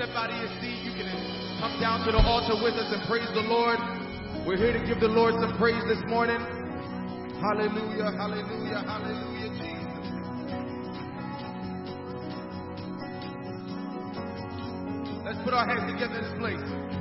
step out of your seat. You can come down to the altar with us and praise the Lord. We're here to give the Lord some praise this morning. Hallelujah, hallelujah, hallelujah, Jesus. Let's put our hands together in this place.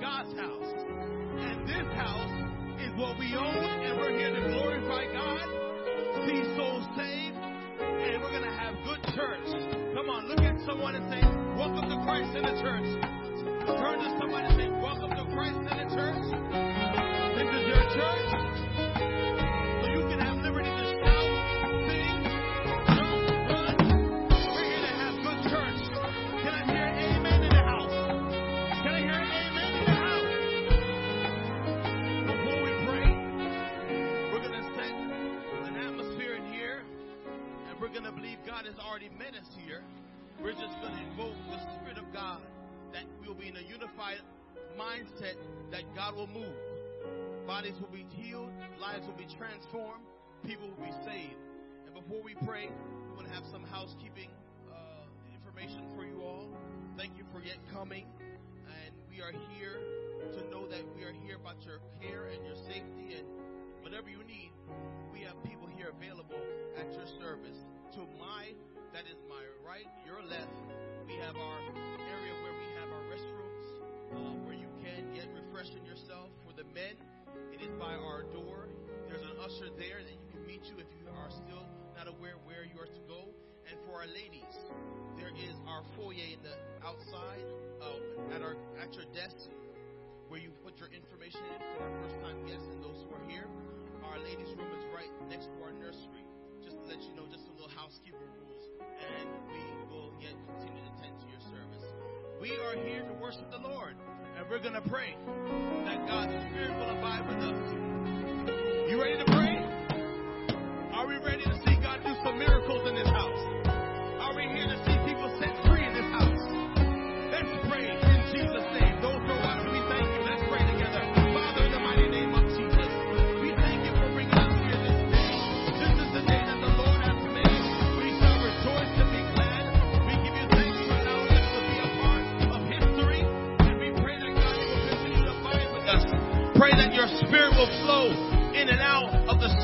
God's house. Transformed, people will be saved. And before we pray, we want to have some housekeeping uh, information for you all. Thank you for yet coming. And we are here to know that we are here about your care and your safety and whatever you need. We have people here available at your service. To my, that is my right, your left, we have our area where we have our restrooms uh, where you can get refreshing yourself. For the men, it is by our door. Usher there that you can meet you if you are still not aware where you are to go. And for our ladies, there is our foyer in the outside uh, at our at your desk where you put your information in for our first time guests and those who are here. Our ladies' room is right next to our nursery. Just to let you know, just a little housekeeping rules, and we will yet continue to tend to your service. We are here to worship the Lord, and we're going to pray that God's Spirit will abide with us. You ready to pray? Are we ready to see God do some miracles in this house?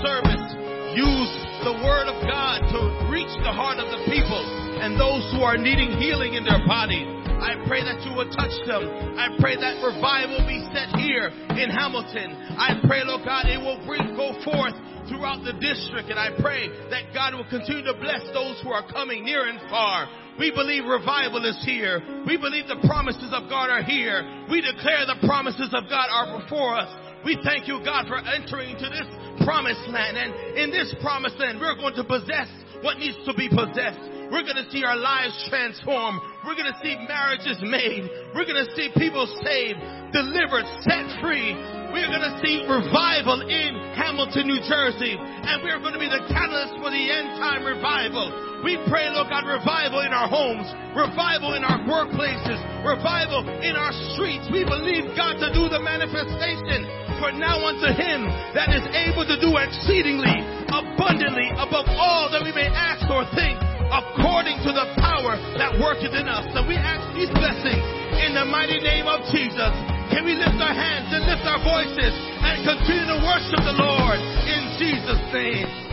Use the word of God to reach the heart of the people and those who are needing healing in their body. I pray that you will touch them. I pray that revival be set here in Hamilton. I pray, Lord God, it will bring go forth throughout the district. And I pray that God will continue to bless those who are coming near and far. We believe revival is here. We believe the promises of God are here. We declare the promises of God are before us. We thank you, God, for entering into this promised land. And in this promised land, we're going to possess what needs to be possessed. We're going to see our lives transformed. We're going to see marriages made. We're going to see people saved, delivered, set free. We're going to see revival in Hamilton, New Jersey. And we're going to be the catalyst for the end time revival. We pray, Lord God, revival in our homes, revival in our workplaces, revival in our streets. We believe God to do the manifestation. Now unto him that is able to do exceedingly abundantly above all that we may ask or think according to the power that worketh in us. So we ask these blessings in the mighty name of Jesus. Can we lift our hands and lift our voices and continue to worship the Lord in Jesus' name?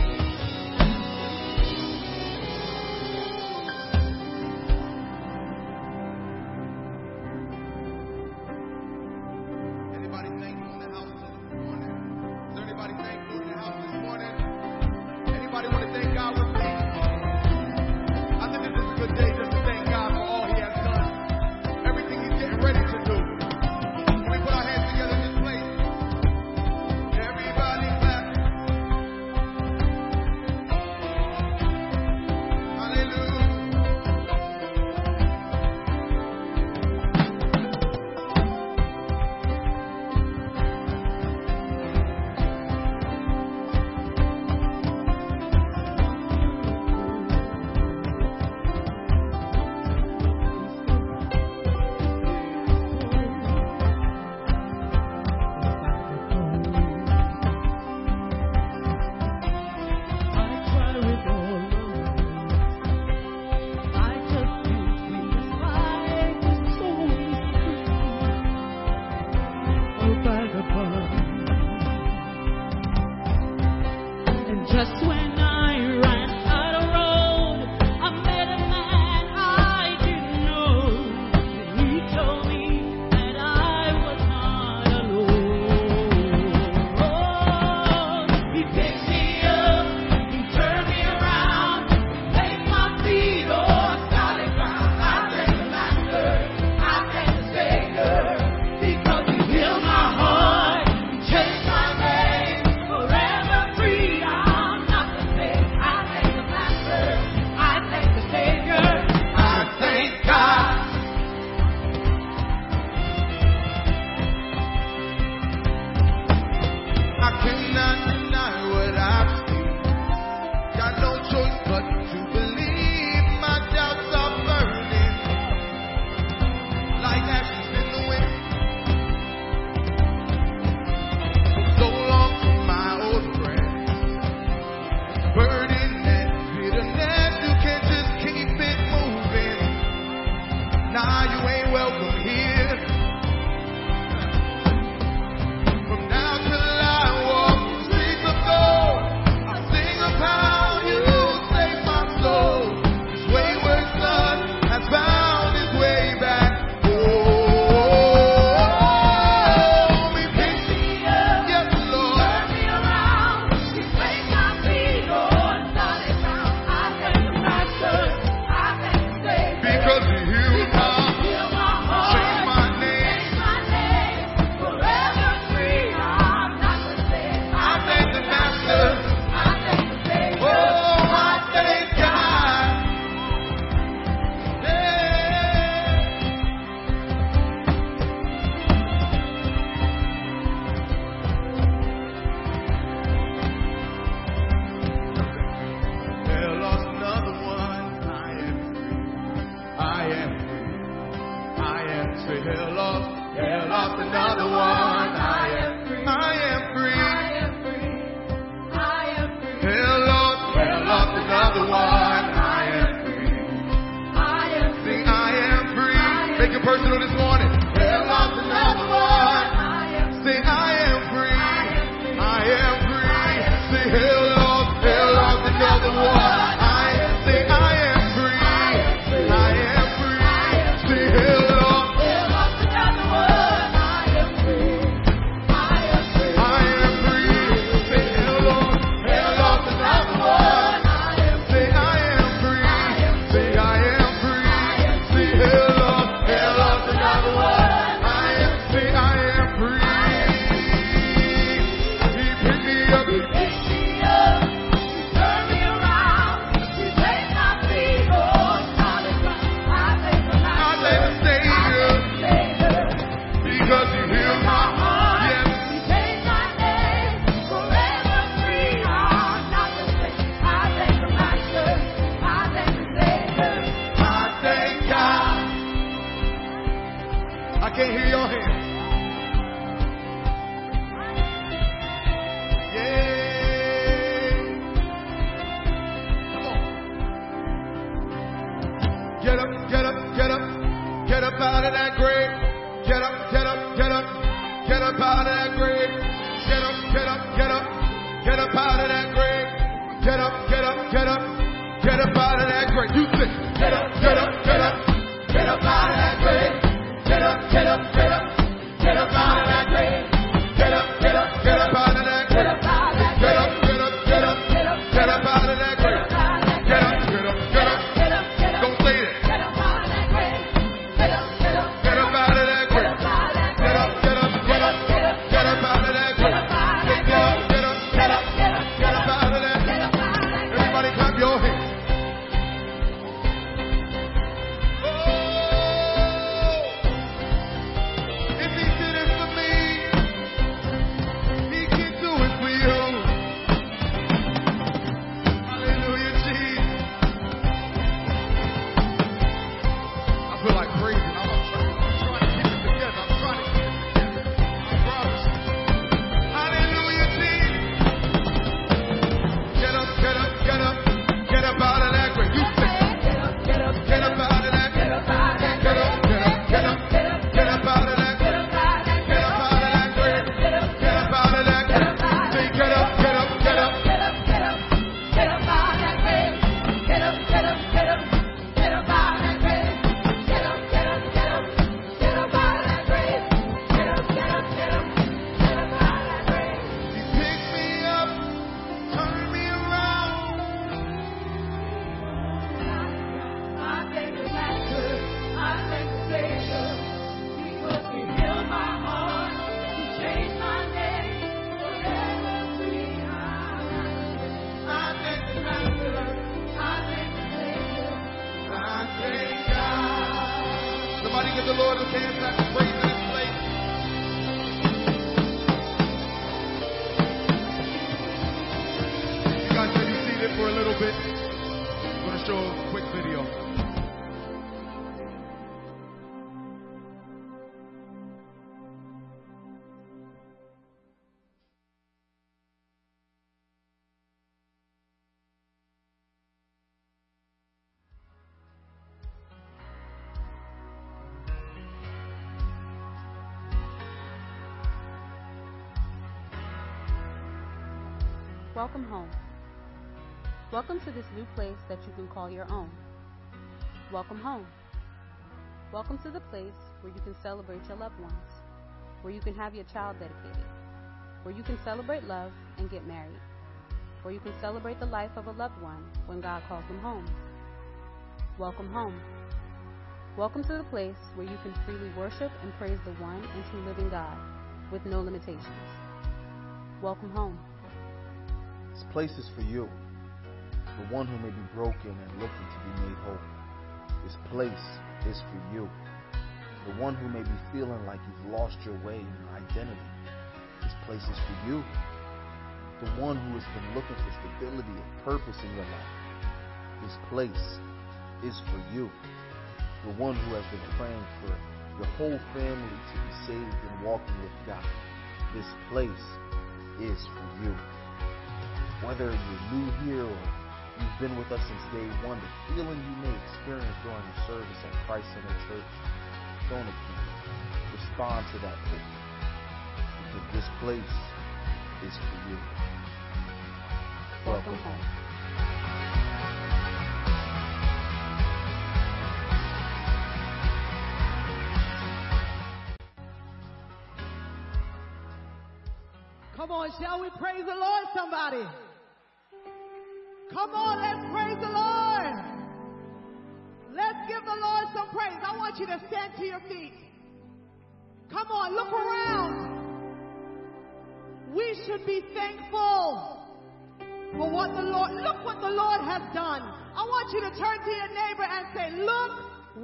Welcome home. Welcome to this new place that you can call your own. Welcome home. Welcome to the place where you can celebrate your loved ones, where you can have your child dedicated, where you can celebrate love and get married, where you can celebrate the life of a loved one when God calls them home. Welcome home. Welcome to the place where you can freely worship and praise the one and true living God with no limitations. Welcome home. This place is for you, the one who may be broken and looking to be made whole. This place is for you, the one who may be feeling like you've lost your way and your identity. This place is for you, the one who has been looking for stability and purpose in your life. This place is for you, the one who has been praying for your whole family to be saved and walking with God. This place is for you. Whether you're new here or you've been with us since day one, the feeling you may experience during the service at Christ Center Church, don't ignore. Respond to that prayer. Because this place is for you. Welcome home. Come on, shall we praise the Lord, somebody? Come on, let's praise the Lord. Let's give the Lord some praise. I want you to stand to your feet. Come on, look around. We should be thankful for what the Lord, look what the Lord has done. I want you to turn to your neighbor and say, look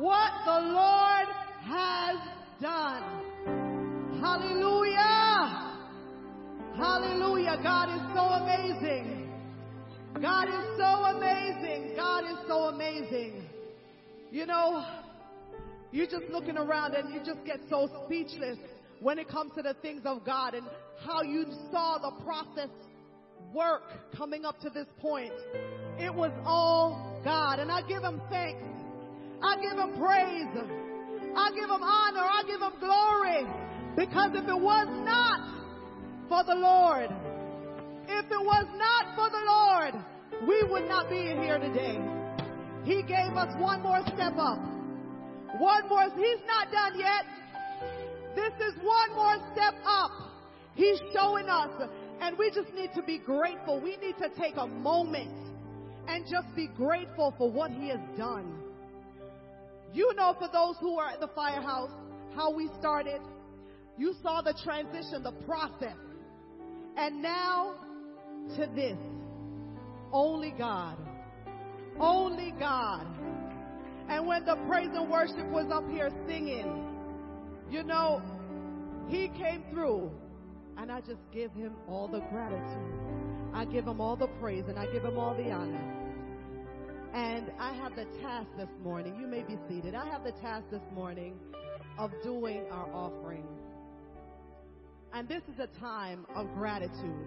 what the Lord has done. Hallelujah. Hallelujah. God is so amazing. God is so amazing. God is so amazing. You know, you're just looking around and you just get so speechless when it comes to the things of God and how you saw the process work coming up to this point. It was all God. And I give him thanks. I give him praise. I give him honor. I give him glory. Because if it was not for the Lord, if it was not for the Lord, we would not be here today. He gave us one more step up. One more, he's not done yet. This is one more step up. He's showing us, and we just need to be grateful. We need to take a moment and just be grateful for what he has done. You know, for those who are at the firehouse, how we started. You saw the transition, the process. And now to this. Only God. Only God. And when the praise and worship was up here singing, you know, he came through. And I just give him all the gratitude. I give him all the praise and I give him all the honor. And I have the task this morning. You may be seated. I have the task this morning of doing our offering. And this is a time of gratitude.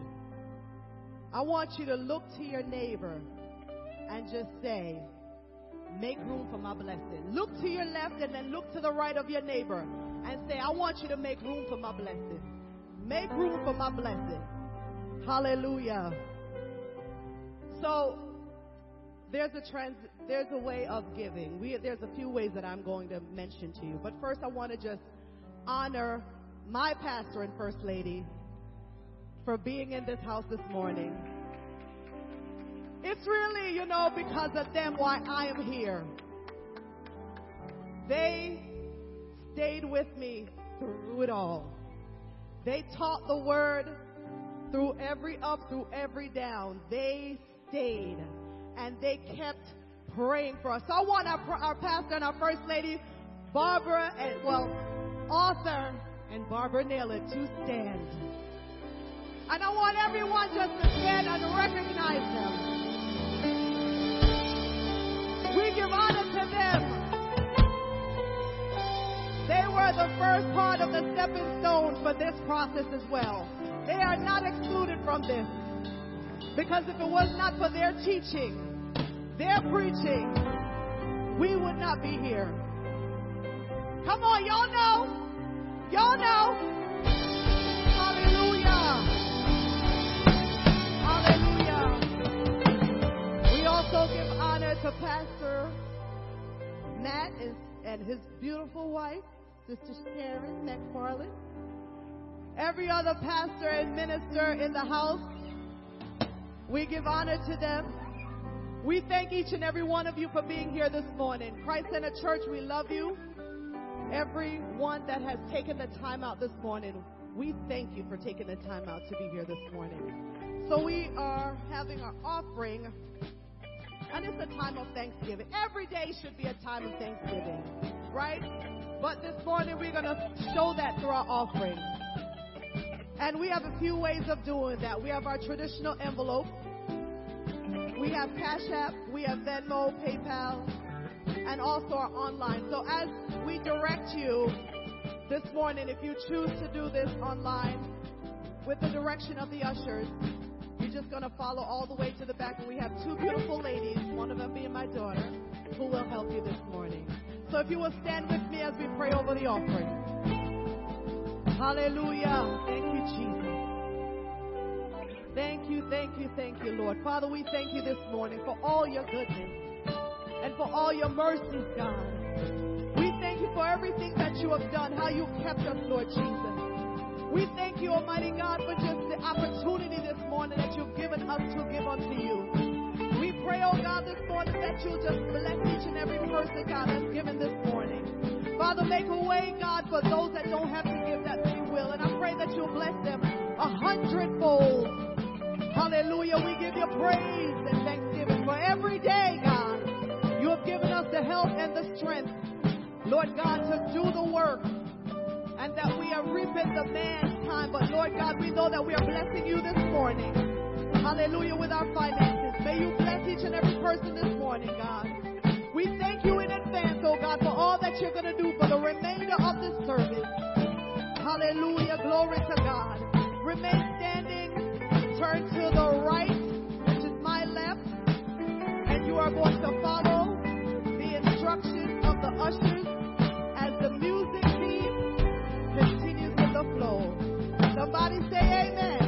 I want you to look to your neighbor and just say, Make room for my blessing. Look to your left and then look to the right of your neighbor and say, I want you to make room for my blessing. Make room for my blessing. Hallelujah. So there's a trans there's a way of giving. We, there's a few ways that I'm going to mention to you. But first I want to just honor my pastor and first lady for being in this house this morning. It's really, you know, because of them why I am here. They stayed with me through it all. They taught the word through every up, through every down. They stayed and they kept praying for us. So I want our, our pastor and our first lady, Barbara, and well, Arthur and Barbara Naylor to stand. And I want everyone just to stand and recognize them. We give honor to them. They were the first part of the stepping stone for this process as well. They are not excluded from this. Because if it was not for their teaching, their preaching, we would not be here. Come on, y'all know. Y'all know. Pastor Matt and his beautiful wife, Sister Sharon McFarland. Every other pastor and minister in the house, we give honor to them. We thank each and every one of you for being here this morning. Christ Center Church, we love you. Everyone that has taken the time out this morning, we thank you for taking the time out to be here this morning. So we are having our offering, and it's a time of Thanksgiving. Every day should be a time of Thanksgiving, right? But this morning we're going to show that through our offering. And we have a few ways of doing that. We have our traditional envelope. We have Cash App, we have Venmo, PayPal, and also our online. So as we direct you this morning, if you choose to do this online with the direction of the ushers, you're just going to follow all the way to the back. And we have two beautiful ladies, one of them being my daughter, who will help you this morning. So if you will stand with me as we pray over the offering. Hallelujah. Thank you, Jesus. Thank you, thank you, thank you, Lord. Father, we thank you this morning for all your goodness and for all your mercies, God. We thank you for everything that you have done, how you've kept us, Lord Jesus. We thank you, Almighty God, for just the opportunity this morning that you've given us to give unto you. We pray, oh God, this morning that you'll just bless each and every person, God, that's given this morning. Father, make a way, God, for those that don't have to give that they will. And I pray that you'll bless them a hundredfold. Hallelujah. We give you praise and thanksgiving for every day, God. You have given us the health and the strength, Lord God, to do the work. And that we are reaping the man's time. But Lord God, we know that we are blessing you this morning. Hallelujah, with our finances. May you bless each and every person this morning, God. We thank you in advance, oh God, for all that you're going to do for the remainder of this service. Hallelujah. Glory to God. Remain standing. Turn to the right, which is my left. And you are going to follow the instructions of the ushers Somebody say amen.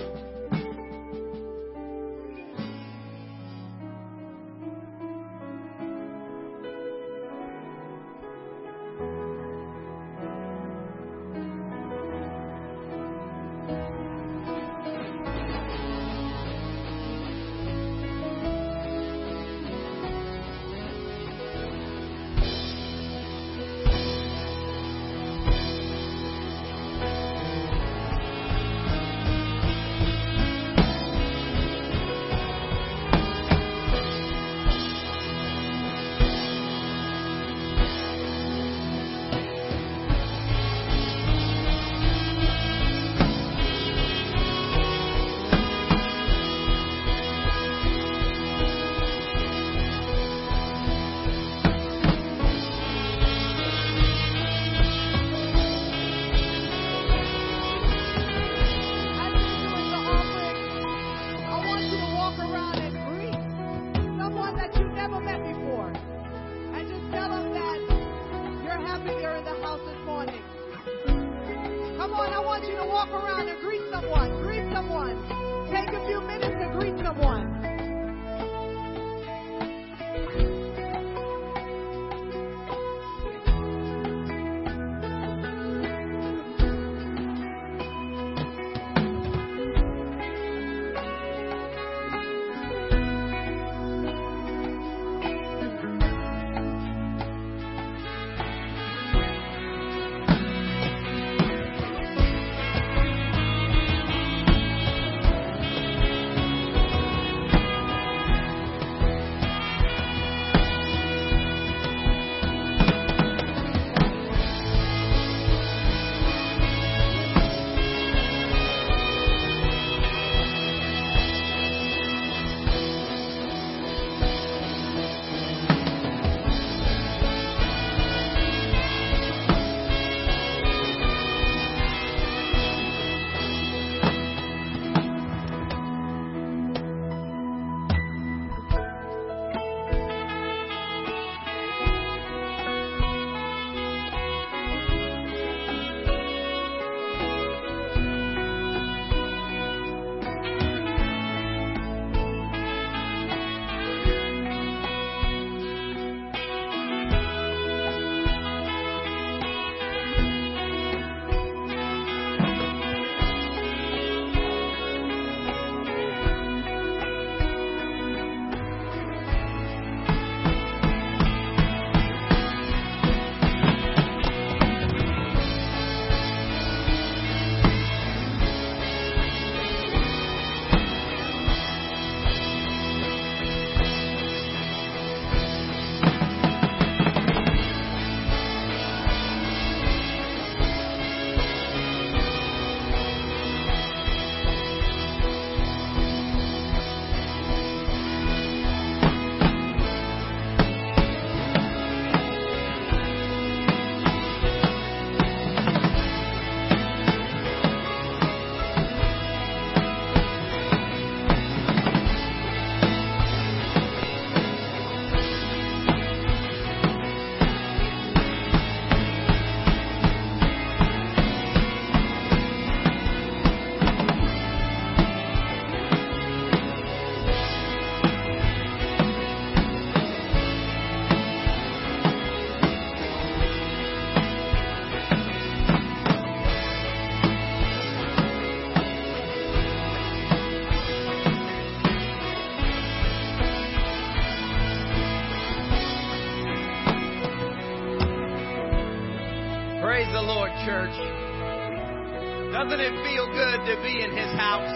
Be in His house?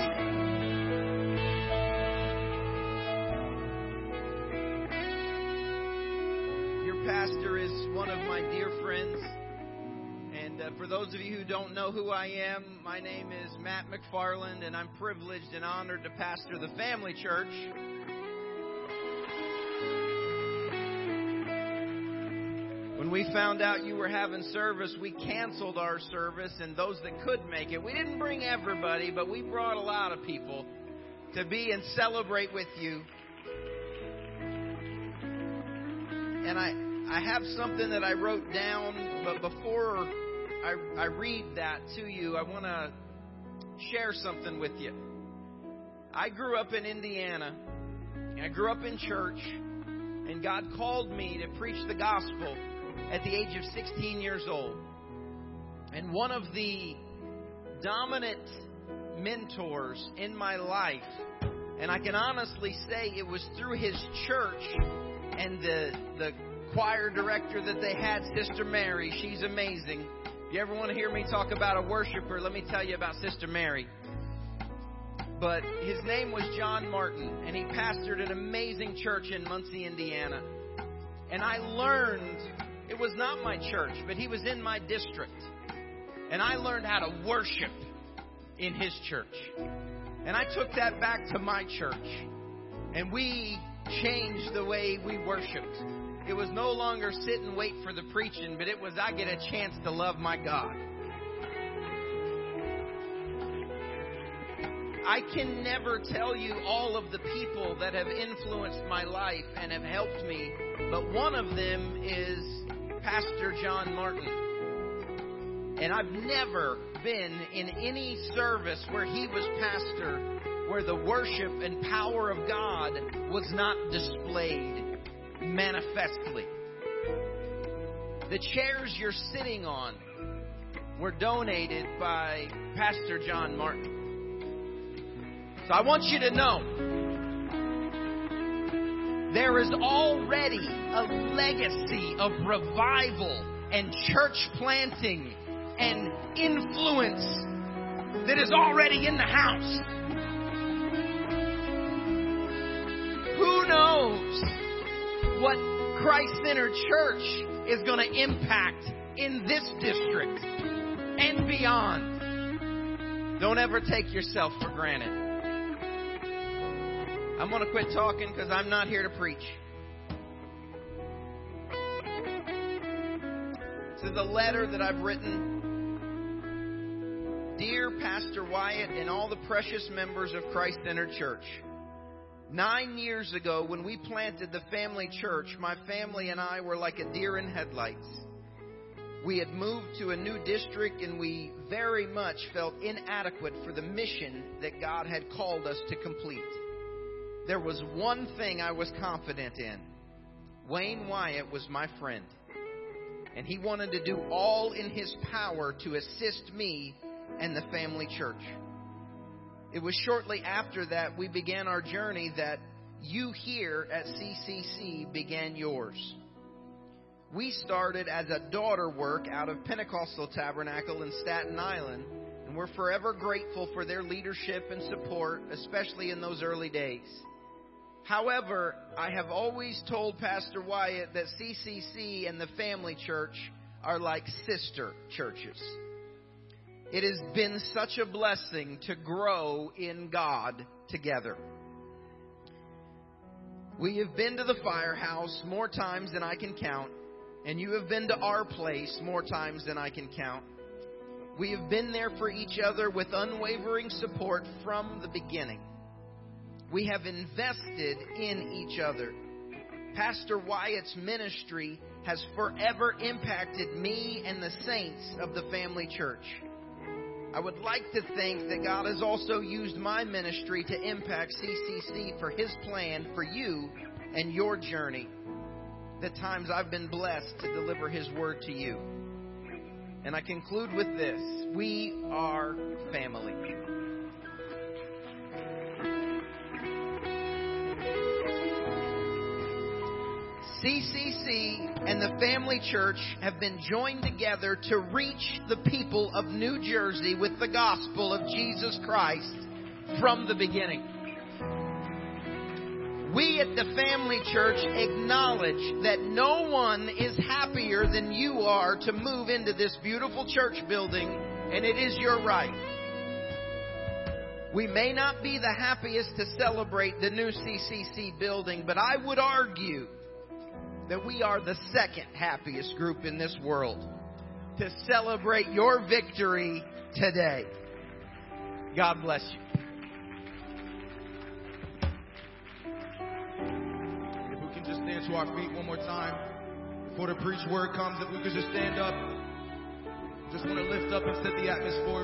Your pastor is one of my dear friends. And uh, for those of you who don't know who I am, my name is Matt McFarland, and I'm privileged and honored to pastor the family church. When we found out you were having service, we canceled our service, and those that could make it, we didn't bring everybody, but we brought a lot of people to be and celebrate with you. And I, I have something that I wrote down, but before I, I read that to you, I want to share something with you. I grew up in Indiana. I grew up in church, and God called me to preach the gospel at the age of 16 years old. And one of the dominant mentors in my life, and I can honestly say it was through his church and the, the choir director that they had, Sister Mary. She's amazing. If you ever want to hear me talk about a worshiper, let me tell you about Sister Mary. But his name was John Martin, and he pastored an amazing church in Muncie, Indiana. And I learned it was not my church, but he was in my district. And I learned how to worship in his church. And I took that back to my church. And we changed the way we worshiped. It was no longer sit and wait for the preaching, but it was I get a chance to love my God. I can never tell you all of the people that have influenced my life and have helped me, but one of them is Pastor John Martin. And I've never been in any service where he was pastor where the worship and power of God was not displayed manifestly. The chairs you're sitting on were donated by Pastor John Martin. So I want you to know there is already a legacy of revival and church planting and influence that is already in the house. Who knows what Christ Centered Church is going to impact in this district and beyond? Don't ever take yourself for granted. I'm going to quit talking because I'm not here to preach. This is a letter that I've written. Dear Pastor Wyatt and all the precious members of Christ Centered Church. Nine years ago, when we planted the family church, my family and I were like a deer in headlights. We had moved to a new district and we very much felt inadequate for the mission that God had called us to complete. There was one thing I was confident in Wayne Wyatt was my friend. And he wanted to do all in his power to assist me and the family church. It was shortly after that we began our journey that you here at CCC began yours. We started as a daughter work out of Pentecostal Tabernacle in Staten Island, and we're forever grateful for their leadership and support, especially in those early days. However, I have always told Pastor Wyatt that CCC and the family church are like sister churches. It has been such a blessing to grow in God together. We have been to the firehouse more times than I can count, and you have been to our place more times than I can count. We have been there for each other with unwavering support from the beginning. We have invested in each other. Pastor Wyatt's ministry has forever impacted me and the saints of the family church. I would like to think that God has also used my ministry to impact CCC for His plan for you and your journey. The times I've been blessed to deliver His word to you. And I conclude with this we are family. CCC and the Family Church have been joined together to reach the people of New Jersey with the gospel of Jesus Christ from the beginning. We at the Family Church acknowledge that no one is happier than you are to move into this beautiful church building, and it is your right. We may not be the happiest to celebrate the new CCC building, but I would argue that we are the second happiest group in this world to celebrate your victory today. God bless you. If we can just stand to our feet one more time before the preach word comes, if we could just stand up. Just want to lift up and set the atmosphere,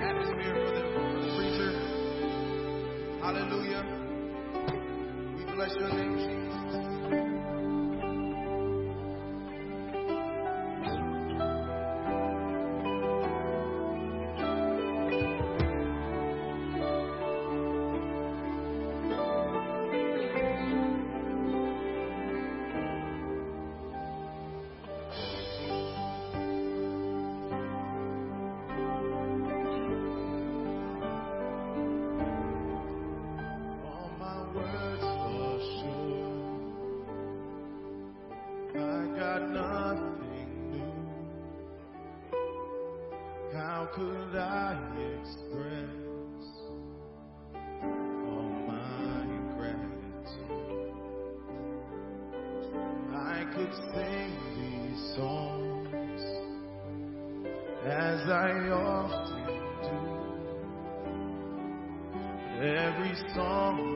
atmosphere for the, for the preacher. Hallelujah. We bless your name, Jesus. Song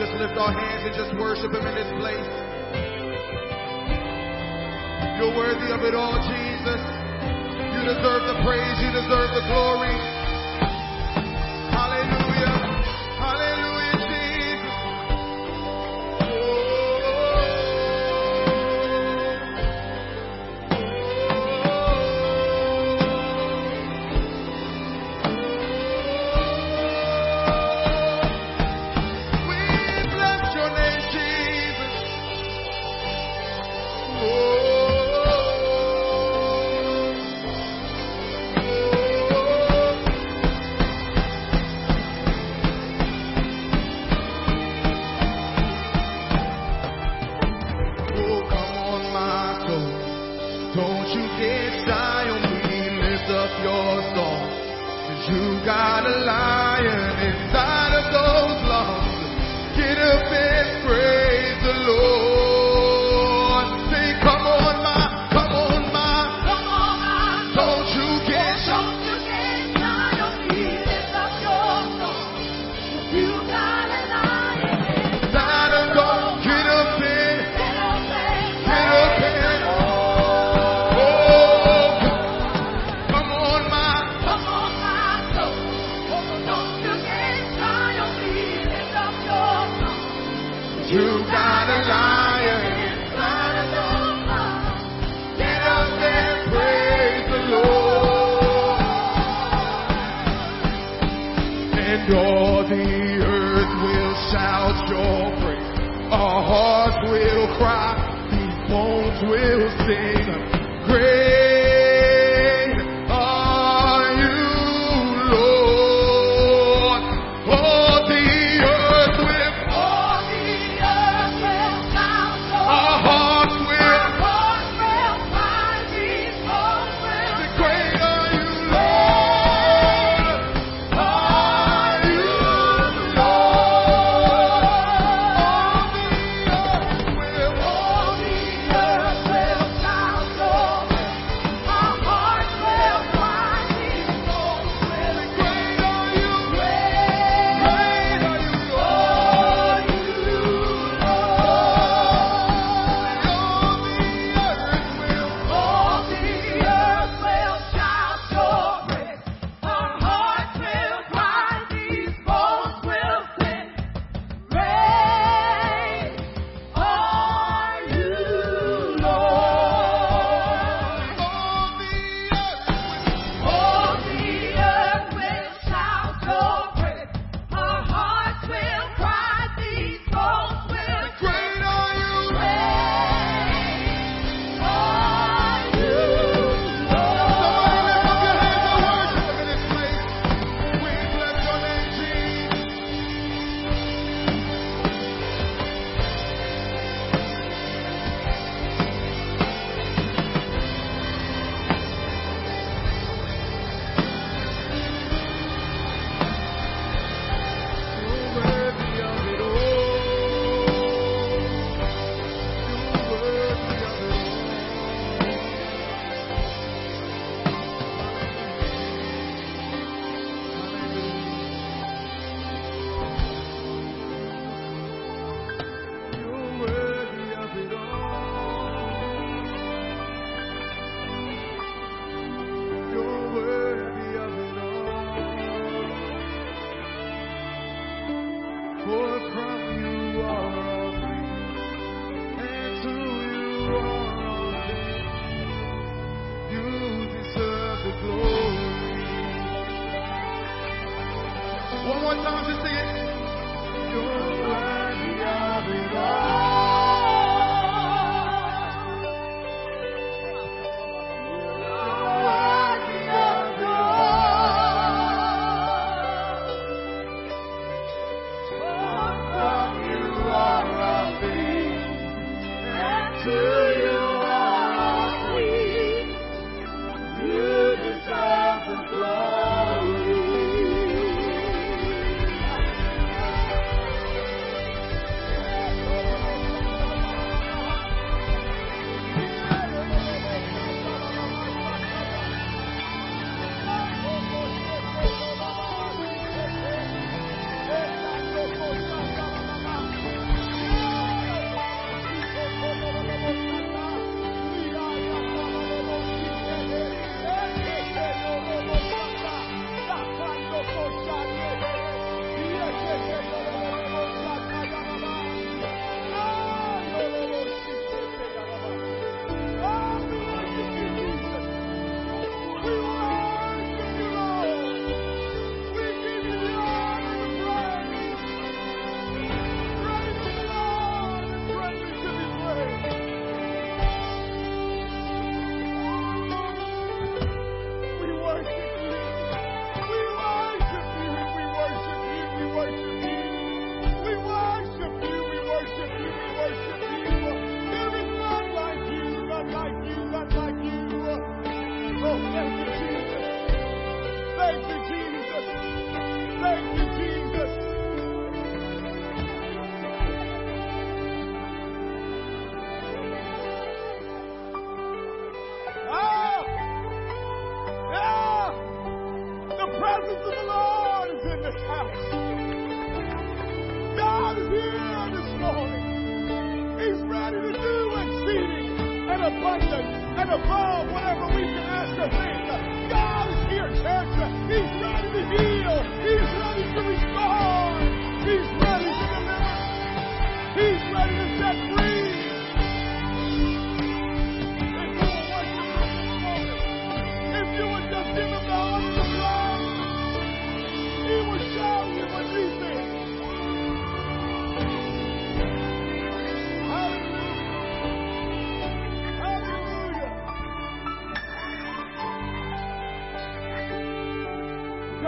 just lift our hands and just worship Him in this place. You're worthy of it all, Jesus. You deserve the praise. You deserve the glory.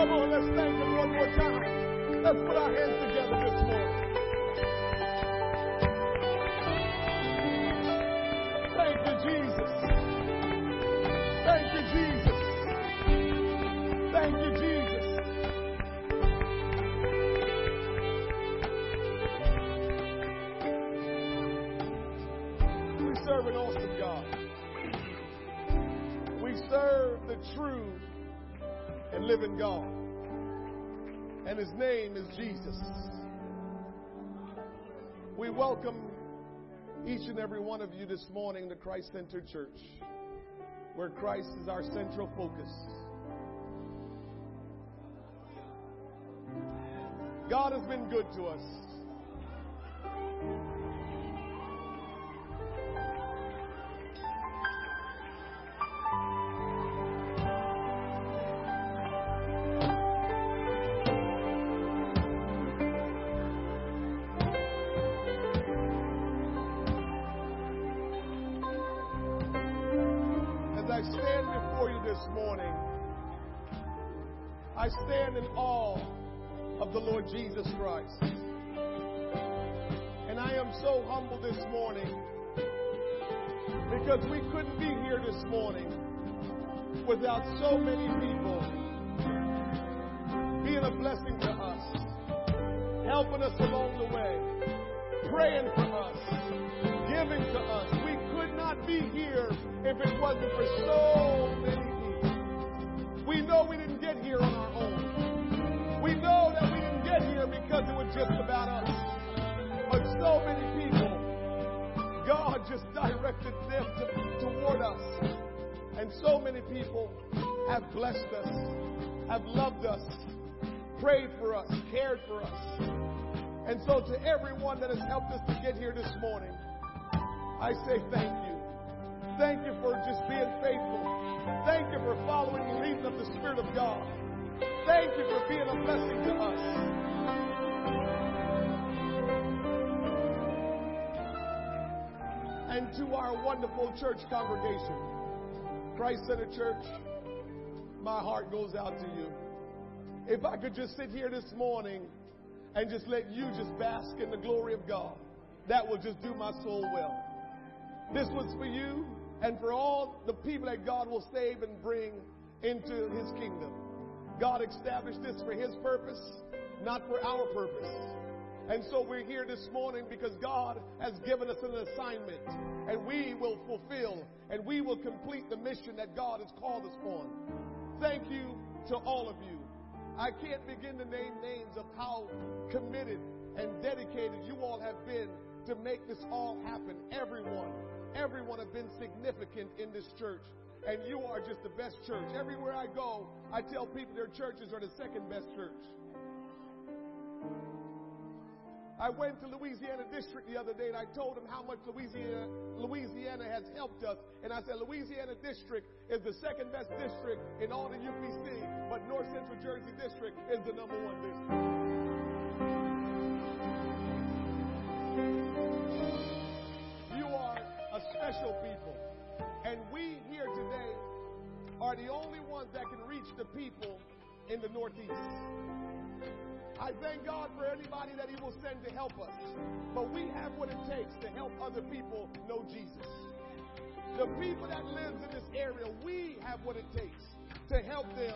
Come on, let's thank Him one more time. Let's put our hands together this morning. His name is Jesus. We welcome each and every one of you this morning to Christ Centered Church, where Christ is our central focus. God has been good to us. So many church congregation, Christ Center Church, my heart goes out to you. If I could just sit here this morning and just let you just bask in the glory of God, that will just do my soul well. This was for you and for all the people that God will save and bring into His kingdom. God established this for His purpose, not for our purpose. And so we're here this morning because God has given us an assignment and we will fulfill and we will complete the mission that God has called us on. Thank you to all of you. I can't begin to name names of how committed and dedicated you all have been to make this all happen. Everyone, everyone have been significant in this church. And you are just the best church. Everywhere I go, I tell people their churches are the second best church. I went to Louisiana District the other day and I told them how much Louisiana, Louisiana has helped us. And I said, Louisiana District is the second best district in all the UPC, but North Central Jersey District is the number one district. You are a special people. And we here today are the only ones that can reach the people in the Northeast. I thank God for anybody that He will send to help us. But we have what it takes to help other people know Jesus. The people that lives in this area, we have what it takes to help them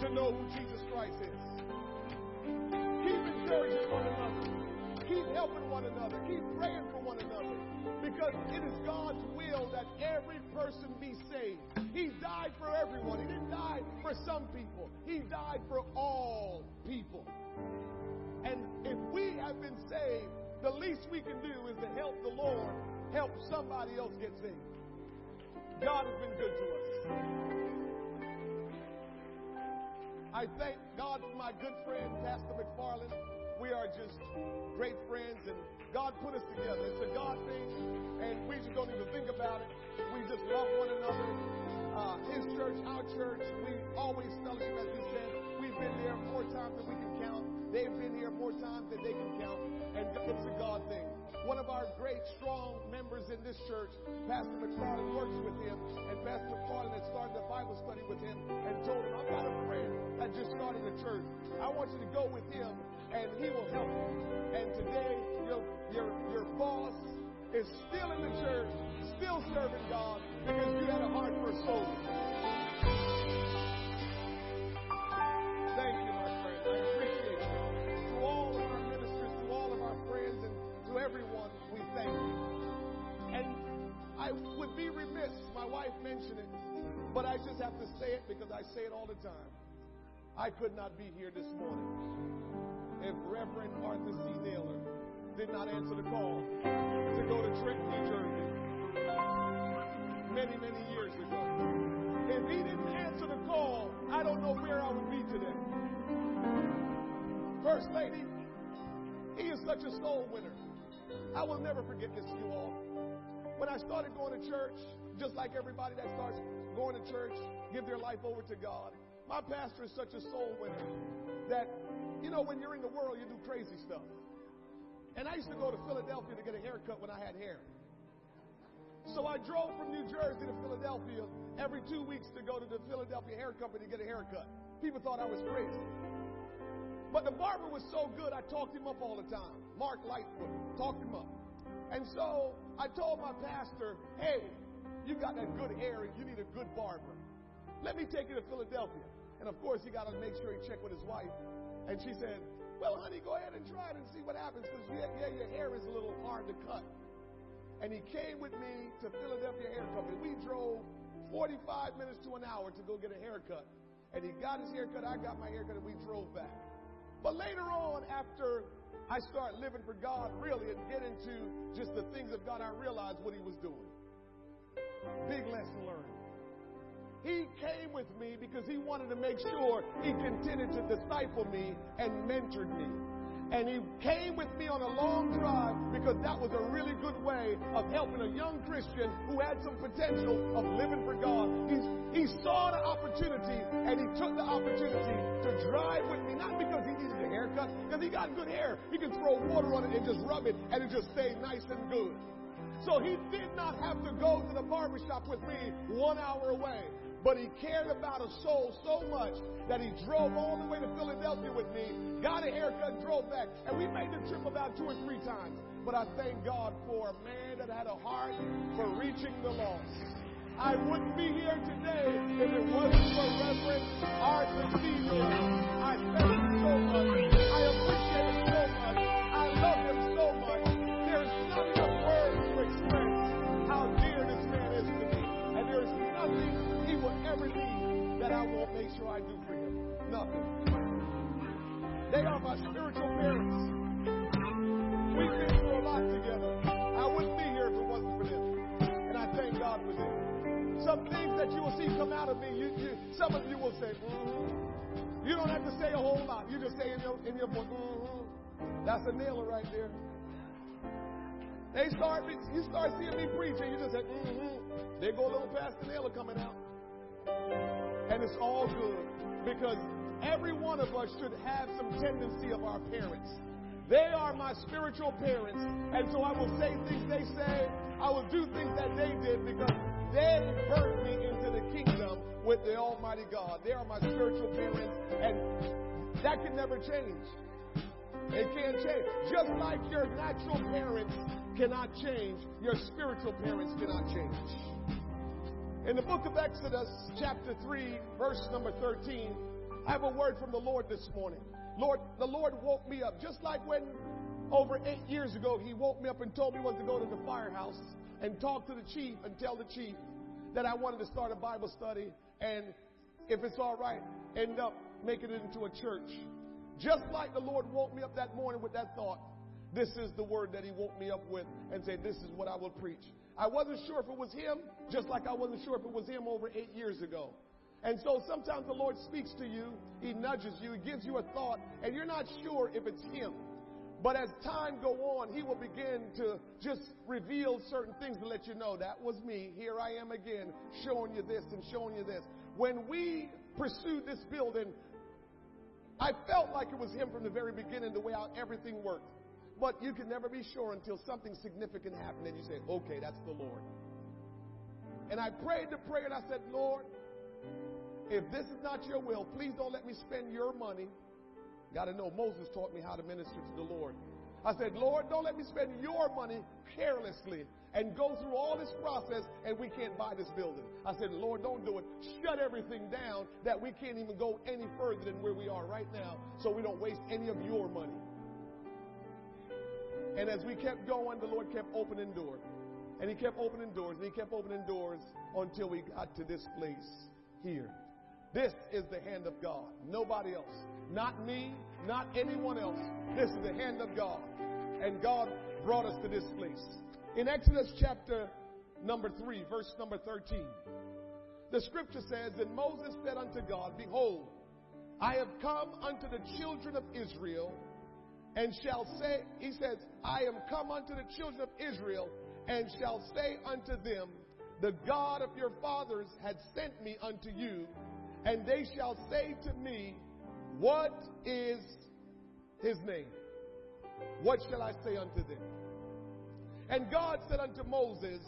to know who Jesus Christ is. Keep encouraging one another. Keep helping one another. Keep praying for one another. Because it is God's will that every person be saved. He died for everyone. He didn't die for some people. He died for all people. And if we have been saved, the least we can do is to help the Lord help somebody else get saved. God has been good to us. I thank God for my good friend, Pastor McFarland. We are just great friends, and God put us together. It's a God thing, and we just don't even think about it. We just love one another. Uh, his church, our church, we always fellowship, as we said. We've been there more times than we can count. They've been here more times than they can count, and it's a God thing. One of our great, strong members in this church, Pastor McFarland, works with him, and Pastor McFarland had started a Bible study with him and told him, I've got a friend that just started a church. I want you to go with him, and he will help you. And today, your, your, your boss is still in the church, still serving God, because you had a heart for souls. Everyone, we thank you. And I would be remiss, my wife mentioned it, but I just have to say it because I say it all the time. I could not be here this morning if Reverend Arthur C. Naylor did not answer the call to go to Trenton, New Jersey many, many years ago. If he didn't answer the call, I don't know where I would be today. First Lady, he is such a soul winner. I will never forget this, you all. When I started going to church, just like everybody that starts going to church, give their life over to God, my pastor is such a soul winner that, you know, when you're in the world, you do crazy stuff. And I used to go to Philadelphia to get a haircut when I had hair. So I drove from New Jersey to Philadelphia every two weeks to go to the Philadelphia Hair Company to get a haircut. People thought I was crazy. But the barber was so good, I talked him up all the time. Mark Lightfoot, talked him up. And so I told my pastor, hey, you got that good hair and you need a good barber. Let me take you to Philadelphia. And of course, he got to make sure he checked with his wife. And she said, well, honey, go ahead and try it and see what happens because, yeah, yeah, your hair is a little hard to cut. And he came with me to Philadelphia Hair Company. We drove 45 minutes to an hour to go get a haircut. And he got his haircut, I got my haircut, and we drove back. But later on, after I start living for God really and get into just the things of God, I realized what he was doing. Big lesson learned. He came with me because he wanted to make sure he continued to disciple me and mentored me. And he came with me on a long drive because that was a really good way of helping a young Christian who had some potential of living for God. He, he saw the opportunity and he took the opportunity to drive with me, not because he needed a haircut, because he got good hair. He can throw water on it and just rub it and it just stayed nice and good. So he did not have to go to the barbershop with me one hour away. But he cared about a soul so much that he drove all the way to Philadelphia with me, got a haircut, drove back. And we made the trip about two or three times. But I thank God for a man that had a heart for reaching the lost. I wouldn't be here today if it wasn't for Reverend Arthur C. I thank him so much. Say in your, book, mm-hmm. That's a Naylor right there. They start, you start seeing me preaching, you just say, mm-hmm. There go a little Pastor Naylor coming out. And it's all good because every one of us should have some tendency of our parents. They are my spiritual parents, and so I will say things they say. I will do things that they did because they birthed me into the kingdom with the Almighty God. They are my spiritual parents, and that can never change. It can't change. Just like your natural parents cannot change, your spiritual parents cannot change. In the book of Exodus, chapter 3, verse number 13, I have a word from the Lord this morning. Lord, the Lord woke me up just like when over eight years ago, he woke me up and told me was to go to the firehouse and talk to the chief and tell the chief that I wanted to start a Bible study and if it's all right, end up making it into a church. Just like the Lord woke me up that morning with that thought, this is the word that he woke me up with and said, this is what I will preach. I wasn't sure if it was him, just like I wasn't sure if it was him over eight years ago. And so sometimes the Lord speaks to you, He nudges you, He gives you a thought, and you're not sure if it's Him. But as time go on, He will begin to just reveal certain things to let you know that was me. Here I am again, showing you this and showing you this. When we pursued this building, I felt like it was Him from the very beginning, the way how everything worked. But you can never be sure until something significant happened and you say, okay, that's the Lord. And I prayed the prayer and I said, Lord, if this is not your will, please don't let me spend your money. Got to know, Moses taught me how to minister to the Lord. I said, Lord, don't let me spend your money carelessly and go through all this process and we can't buy this building. I said, Lord, don't do it. Shut everything down that we can't even go any further than where we are right now so we don't waste any of your money. And as we kept going, the Lord kept opening doors. And He kept opening doors, and He kept opening doors until we got to this place here. This is the hand of God. Nobody else. Not me, not anyone else. This is the hand of God. And God brought us to this place. In Exodus chapter number 3, verse number 13, the scripture says, And Moses said unto God, Behold, I have come unto the children of Israel and shall say, he says, I am come unto the children of Israel and shall say unto them, The God of your fathers had sent me unto you, and they shall say to me, What is his name? What shall I say unto them? And God said unto Moses,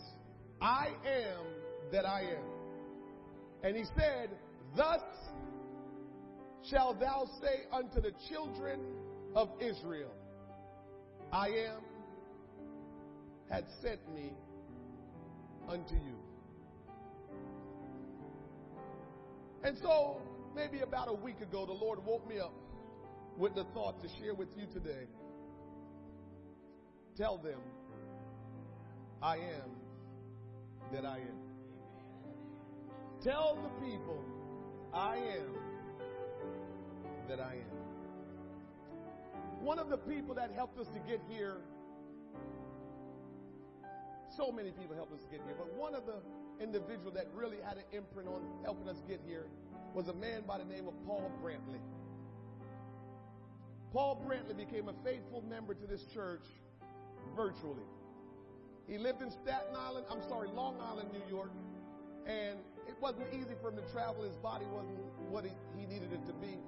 I am that I am. And he said, Thus shalt thou say unto the children of Israel, I am had sent me unto you. And so, maybe about a week ago, the Lord woke me up with the thought to share with you today. Tell them, I am that I am. Tell the people, I am that I am. One of the people that helped us to get here, so many people helped us get here, but one of the individuals that really had an imprint on helping us get here was a man by the name of Paul Brantley. Paul Brantley became a faithful member to this church virtually. He lived in Staten Island, I'm sorry, Long Island, New York, and it wasn't easy for him to travel. His body wasn't what he, he needed it to be.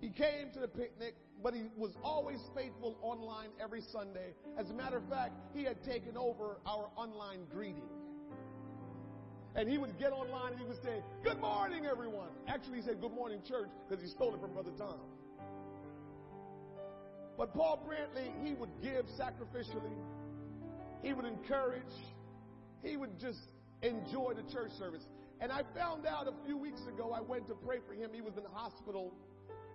He came to the picnic, but he was always faithful online every Sunday. As a matter of fact, he had taken over our online greeting. And he would get online and he would say, Good morning, everyone. Actually, he said, Good morning, church, because he stole it from Brother Tom. But Paul Brantley, he would give sacrificially, he would encourage, he would just enjoy the church service. And I found out a few weeks ago, I went to pray for him. He was in the hospital,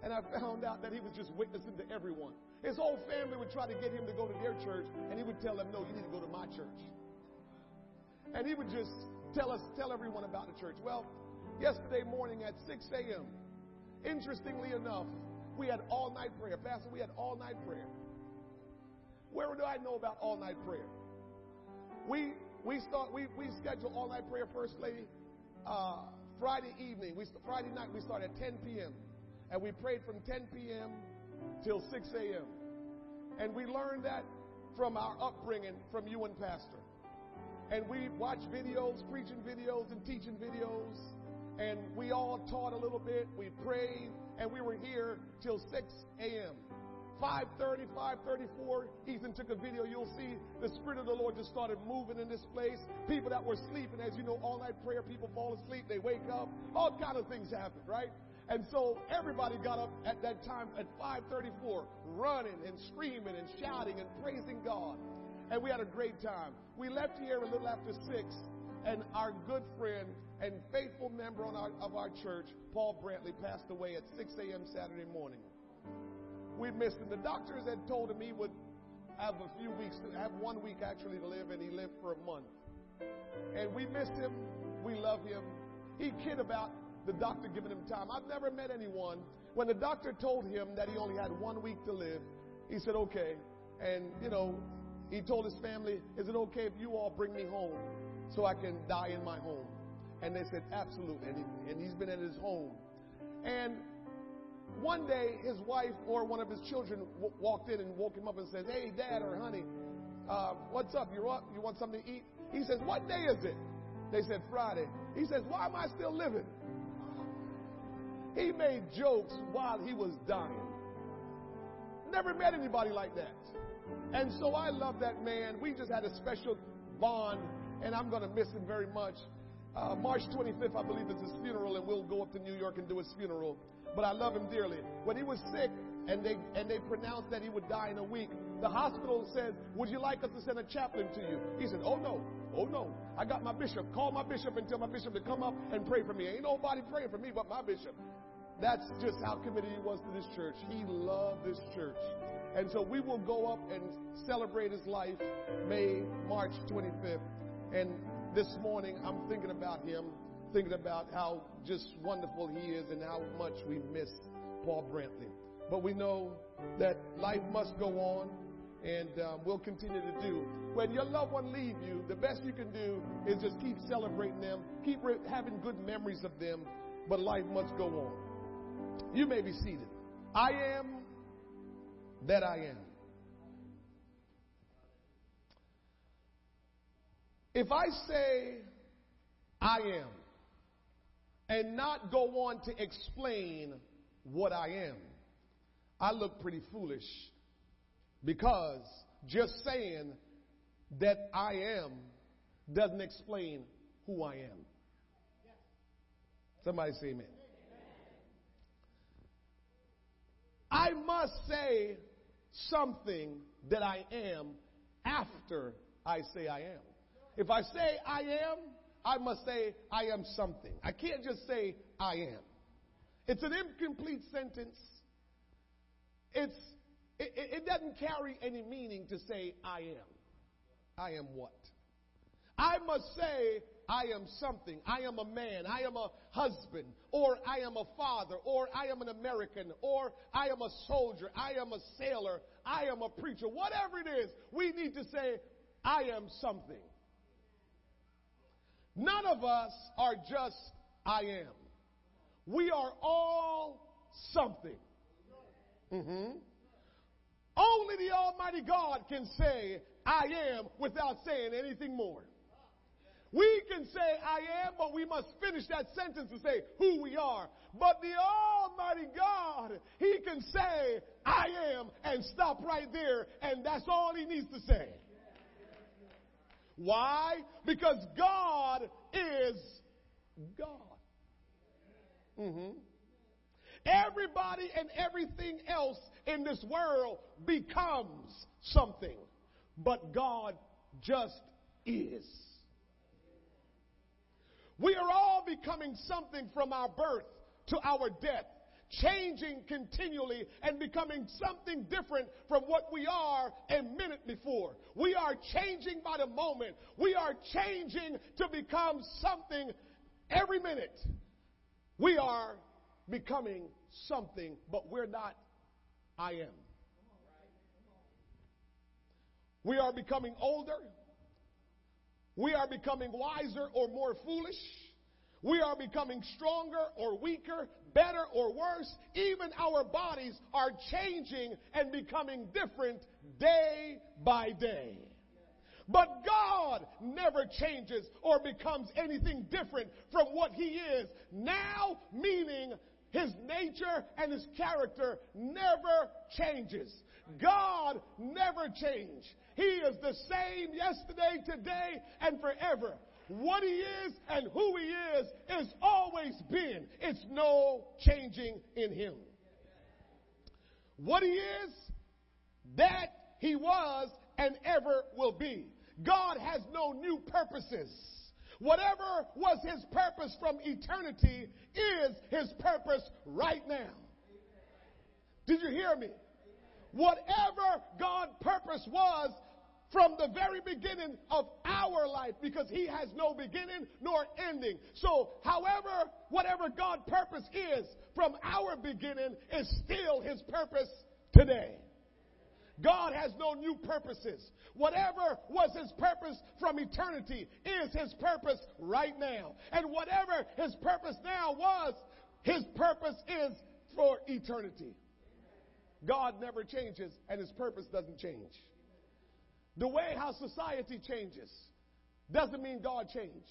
and I found out that he was just witnessing to everyone. His whole family would try to get him to go to their church, and he would tell them, No, you need to go to my church. And he would just tell us, tell everyone about the church. Well, yesterday morning at 6 a.m., interestingly enough, we had all night prayer. Pastor, we had all night prayer. Where do I know about all night prayer? We we start we we schedule all night prayer first lady uh, Friday evening. We Friday night we start at 10 p.m. and we prayed from 10 p.m. till 6 a.m. And we learned that from our upbringing from you and Pastor. And we watched videos, preaching videos and teaching videos, and we all taught a little bit. We prayed, and we were here till 6 a.m. 5.30, 5.34, Ethan took a video. You'll see the Spirit of the Lord just started moving in this place. People that were sleeping, as you know, all night prayer, people fall asleep, they wake up. All kind of things happen, right? And so everybody got up at that time at 5.34, running and screaming and shouting and praising God. And we had a great time. We left here a little after 6, and our good friend and faithful member our, of our church, Paul Brantley, passed away at 6 a.m. Saturday morning. We missed him. The doctors had told him he would have a few weeks, to, have one week actually to live, and he lived for a month. And we miss him. We love him. He kid about the doctor giving him time. I've never met anyone when the doctor told him that he only had one week to live. He said, "Okay," and you know, he told his family, "Is it okay if you all bring me home so I can die in my home?" And they said, "Absolutely." And, he, and he's been at his home. And one day, his wife or one of his children w- walked in and woke him up and said, "Hey, Dad or Honey, uh, what's up? You're up? You want something to eat?" He says, "What day is it?" They said, "Friday." He says, "Why am I still living?" He made jokes while he was dying. Never met anybody like that. And so I love that man. We just had a special bond, and I'm going to miss him very much. Uh, March 25th, I believe, is his funeral, and we'll go up to New York and do his funeral. But I love him dearly. When he was sick, and they and they pronounced that he would die in a week, the hospital said, "Would you like us to send a chaplain to you?" He said, "Oh no, oh no. I got my bishop. Call my bishop and tell my bishop to come up and pray for me. Ain't nobody praying for me but my bishop." That's just how committed he was to this church. He loved this church. And so we will go up and celebrate his life May, March 25th. And this morning, I'm thinking about him, thinking about how just wonderful he is and how much we miss Paul Brantley. But we know that life must go on, and um, we'll continue to do. When your loved one leave you, the best you can do is just keep celebrating them, keep re- having good memories of them, but life must go on. You may be seated. I am that I am. If I say I am and not go on to explain what I am, I look pretty foolish because just saying that I am doesn't explain who I am. Somebody say amen. I must say something that I am after I say I am. If I say I am, I must say I am something. I can't just say I am. It's an incomplete sentence. It's, it, it doesn't carry any meaning to say I am. I am what? I must say I am something. I am a man. I am a husband. Or I am a father. Or I am an American. Or I am a soldier. I am a sailor. I am a preacher. Whatever it is, we need to say, I am something. None of us are just I am. We are all something. Mm-hmm. Only the Almighty God can say, I am, without saying anything more. We can say I am, but we must finish that sentence and say who we are. But the Almighty God, He can say I am and stop right there, and that's all He needs to say. Why? Because God is God. Mm-hmm. Everybody and everything else in this world becomes something, but God just is. We are all becoming something from our birth to our death, changing continually and becoming something different from what we are a minute before. We are changing by the moment. We are changing to become something every minute. We are becoming something, but we're not I am. We are becoming older. We are becoming wiser or more foolish. We are becoming stronger or weaker, better or worse. Even our bodies are changing and becoming different day by day. But God never changes or becomes anything different from what He is. Now, meaning His nature and His character never changes. God never changes. He is the same yesterday, today, and forever. What he is and who he is is always been. It's no changing in him. What he is, that he was and ever will be. God has no new purposes. Whatever was his purpose from eternity is his purpose right now. Did you hear me? whatever God purpose was from the very beginning of our life because he has no beginning nor ending. So, however, whatever God purpose is from our beginning is still his purpose today. God has no new purposes. Whatever was his purpose from eternity is his purpose right now. And whatever his purpose now was, his purpose is for eternity. God never changes and his purpose doesn't change. The way how society changes doesn't mean God changed.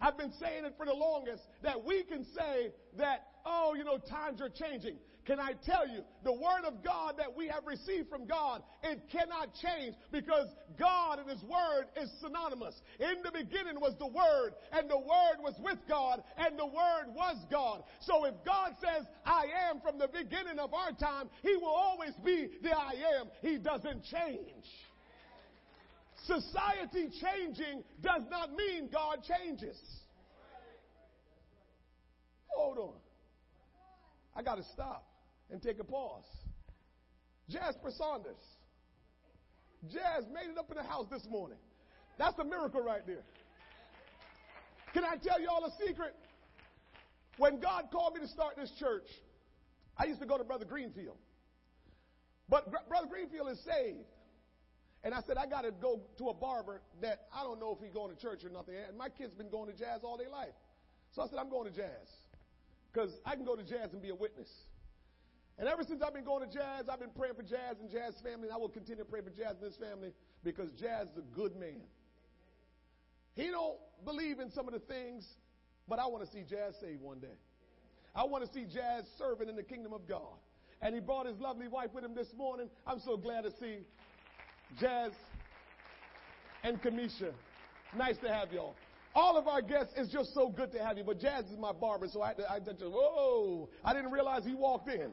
I've been saying it for the longest that we can say that, oh, you know, times are changing. Can I tell you, the Word of God that we have received from God, it cannot change because God and His Word is synonymous. In the beginning was the Word, and the Word was with God, and the Word was God. So if God says, I am from the beginning of our time, He will always be the I am. He doesn't change. Society changing does not mean God changes. Hold on. I got to stop and take a pause. Jasper Saunders. Jazz made it up in the house this morning. That's a miracle right there. Can I tell you all a secret? When God called me to start this church, I used to go to Brother Greenfield. But Brother Greenfield is saved. And I said, I got to go to a barber that I don't know if he's going to church or nothing. And my kids been going to jazz all their life. So I said, I'm going to jazz. Because I can go to jazz and be a witness. And ever since I've been going to jazz, I've been praying for jazz and jazz family. And I will continue to pray for jazz and his family because jazz is a good man. He don't believe in some of the things, but I want to see jazz saved one day. I want to see jazz serving in the kingdom of God. And he brought his lovely wife with him this morning. I'm so glad to see Jazz, and Kamisha. Nice to have y'all. All of our guests, it's just so good to have you. But Jazz is my barber, so I, I just, whoa, I didn't realize he walked in.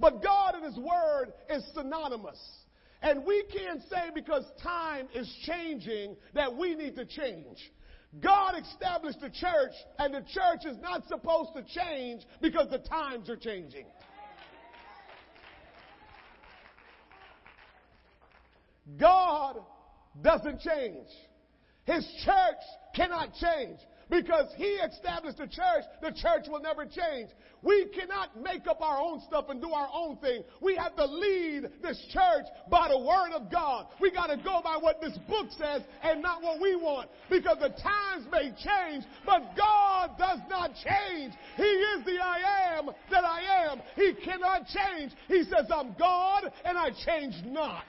But God and His Word is synonymous. And we can't say because time is changing that we need to change. God established the church, and the church is not supposed to change because the times are changing. God doesn't change. His church cannot change. Because he established the church, the church will never change. We cannot make up our own stuff and do our own thing. We have to lead this church by the word of God. We got to go by what this book says and not what we want. Because the times may change, but God does not change. He is the I am that I am. He cannot change. He says, I'm God and I change not.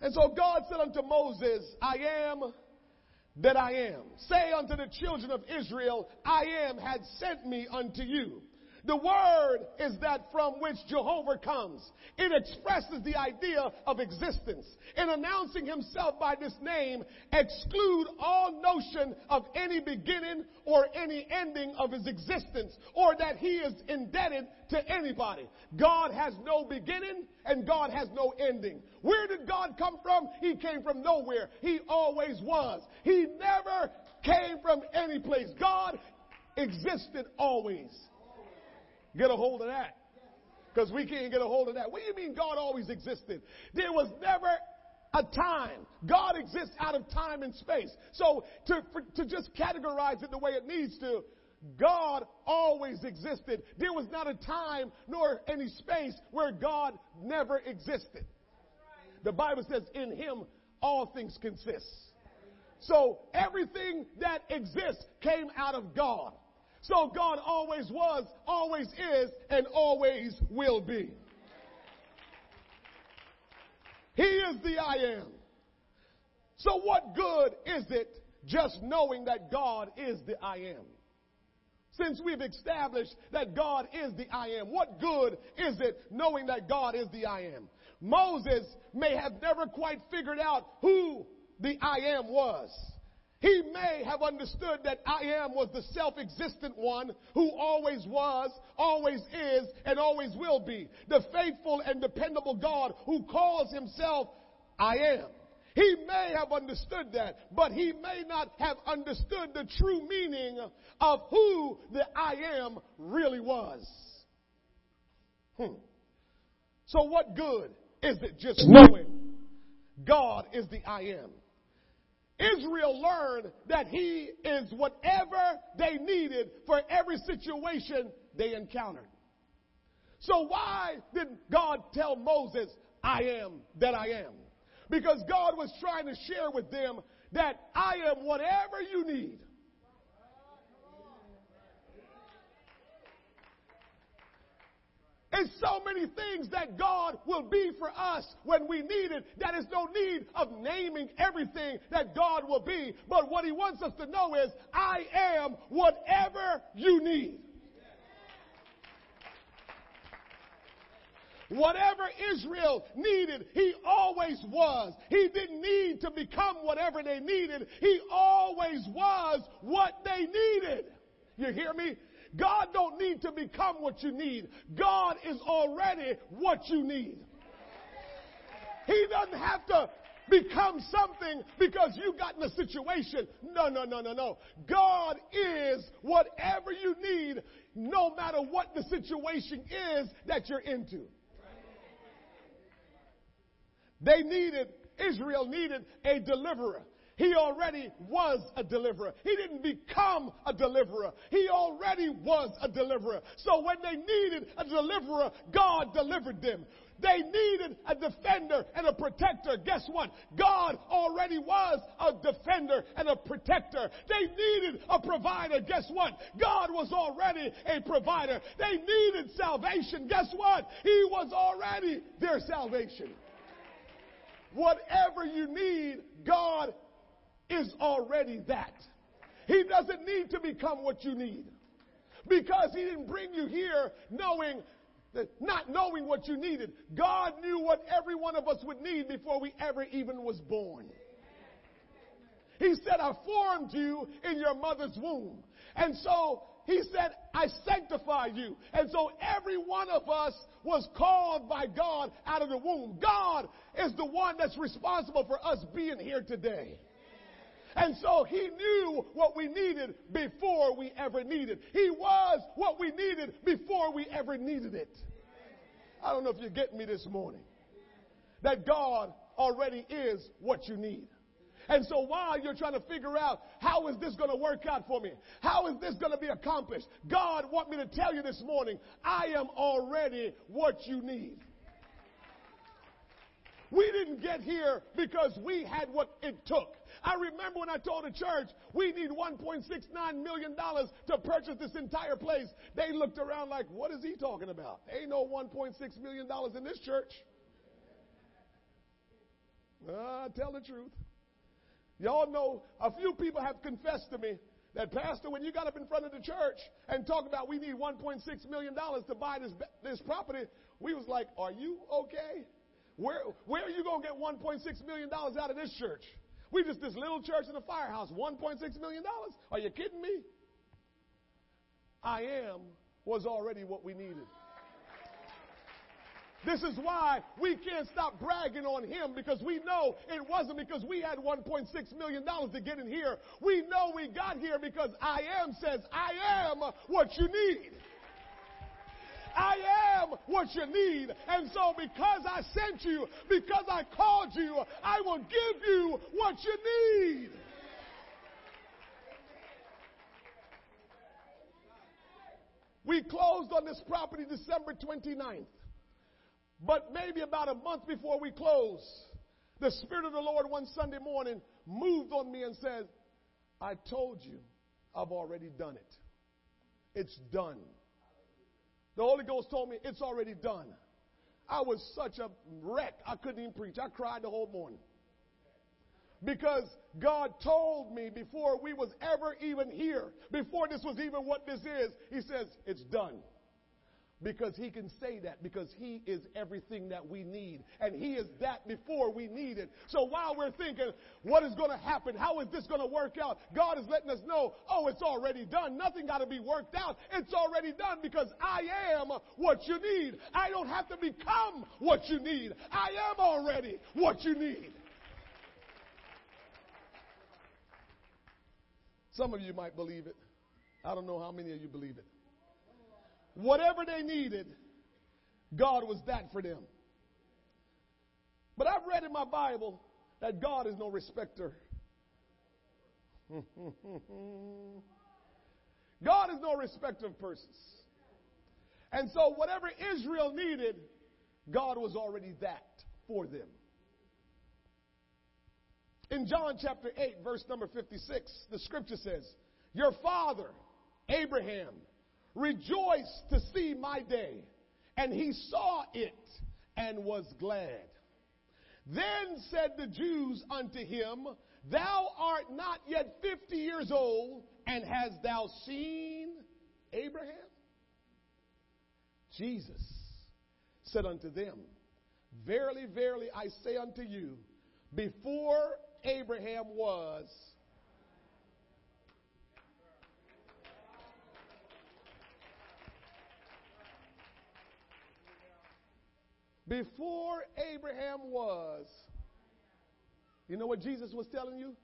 And so God said unto Moses, I am that I am. Say unto the children of Israel, I am had sent me unto you. The word is that from which Jehovah comes. It expresses the idea of existence. In announcing himself by this name, exclude all notion of any beginning or any ending of his existence or that he is indebted to anybody. God has no beginning and God has no ending. Where did God come from? He came from nowhere. He always was. He never came from any place. God existed always. Get a hold of that. Because we can't get a hold of that. What do you mean God always existed? There was never a time. God exists out of time and space. So to, for, to just categorize it the way it needs to, God always existed. There was not a time nor any space where God never existed. The Bible says in him all things consist. So everything that exists came out of God. So God always was, always is, and always will be. He is the I am. So what good is it just knowing that God is the I am? Since we've established that God is the I am, what good is it knowing that God is the I am? Moses may have never quite figured out who the I am was. He may have understood that I am was the self-existent one who always was, always is, and always will be. The faithful and dependable God who calls himself I am. He may have understood that, but he may not have understood the true meaning of who the I am really was. Hmm. So, what good is it just knowing God is the I am? Israel learned that he is whatever they needed for every situation they encountered. So, why did God tell Moses, I am that I am? Because God was trying to share with them that I am whatever you need. And so many things that God will be for us when we need it. That is no need of naming everything that God will be. But what He wants us to know is, I am whatever you need. Whatever Israel needed, he always was. He didn't need to become whatever they needed. He always was what they needed. You hear me? God don't need to become what you need. God is already what you need. He doesn't have to become something because you got in a situation. No, no, no, no, no. God is whatever you need, no matter what the situation is that you're into. They needed, Israel needed a deliverer. He already was a deliverer. He didn't become a deliverer. He already was a deliverer. So when they needed a deliverer, God delivered them. They needed a defender and a protector. Guess what? God already was a defender and a protector. They needed a provider. Guess what? God was already a provider. They needed salvation. Guess what? He was already their salvation. Whatever you need, God is already that. He doesn't need to become what you need. Because he didn't bring you here knowing that not knowing what you needed. God knew what every one of us would need before we ever even was born. He said, I formed you in your mother's womb. And so he said, I sanctify you. And so every one of us was called by God out of the womb. God is the one that's responsible for us being here today. And so he knew what we needed before we ever needed. He was what we needed before we ever needed it. I don't know if you're getting me this morning. That God already is what you need. And so while you're trying to figure out how is this going to work out for me? How is this going to be accomplished? God want me to tell you this morning, I am already what you need. We didn't get here because we had what it took. I remember when I told the church we need $1.69 million to purchase this entire place. They looked around like, what is he talking about? Ain't no $1.6 million in this church. Uh, tell the truth. Y'all know a few people have confessed to me that, Pastor, when you got up in front of the church and talked about we need $1.6 million to buy this, this property, we was like, are you okay? Where, where are you going to get $1.6 million out of this church? We just this little church in a firehouse, $1.6 million? Are you kidding me? I am was already what we needed. This is why we can't stop bragging on him because we know it wasn't because we had $1.6 million to get in here. We know we got here because I am says, I am what you need. I am what you need. And so because I sent you, because I called you, I will give you what you need. We closed on this property December 29th. But maybe about a month before we closed, the Spirit of the Lord one Sunday morning moved on me and said, I told you I've already done it. It's done. The Holy Ghost told me it's already done. I was such a wreck, I couldn't even preach. I cried the whole morning. Because God told me before we was ever even here, before this was even what this is, He says, it's done because he can say that because he is everything that we need. And he is that before we need it. So while we're thinking what is going to happen? How is this going to work out? God is letting us know oh it's already done. Nothing got to be worked out. It's already done because i am what you need. I don't have to become what you need. I am already what you need. Some of you might believe it. I don't know how many of you believe it. Whatever they needed, God was that for them. But I've read in my Bible that God is no respecter. God is no respecter of persons. And so, whatever Israel needed, God was already that for them. In John chapter 8, verse number 56, the scripture says, Your father, Abraham, rejoiced to see my day, and he saw it and was glad. Then said the Jews unto him, Thou art not yet fifty years old, and hast thou seen Abraham? Jesus said unto them, Verily, verily, I say unto you, before Abraham was, before Abraham was, you know what Jesus was telling you?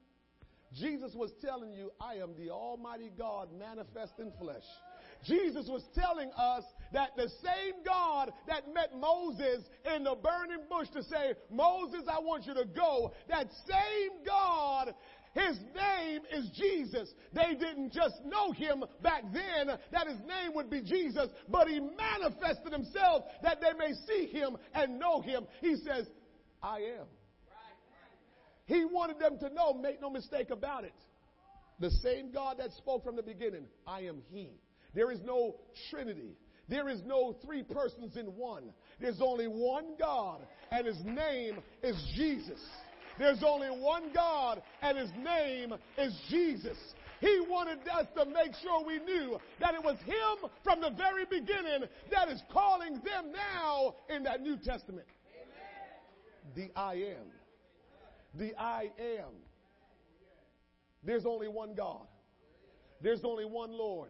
Jesus was telling you, I am the Almighty God manifest in flesh. Jesus was telling us that the same God that met Moses in the burning bush to say, Moses, I want you to go, that same God his name is Jesus. They didn't just know him back then that his name would be Jesus, but he manifested himself that they may see him and know him. He says, I am. He wanted them to know, make no mistake about it. The same God that spoke from the beginning, I am He. There is no Trinity. There is no three persons in one. There's only one God, and His name is Jesus. There's only one God, and His name is Jesus. He wanted us to make sure we knew that it was Him from the very beginning that is calling them now in that New Testament. The I am the I am. There's only one God. There's only one Lord.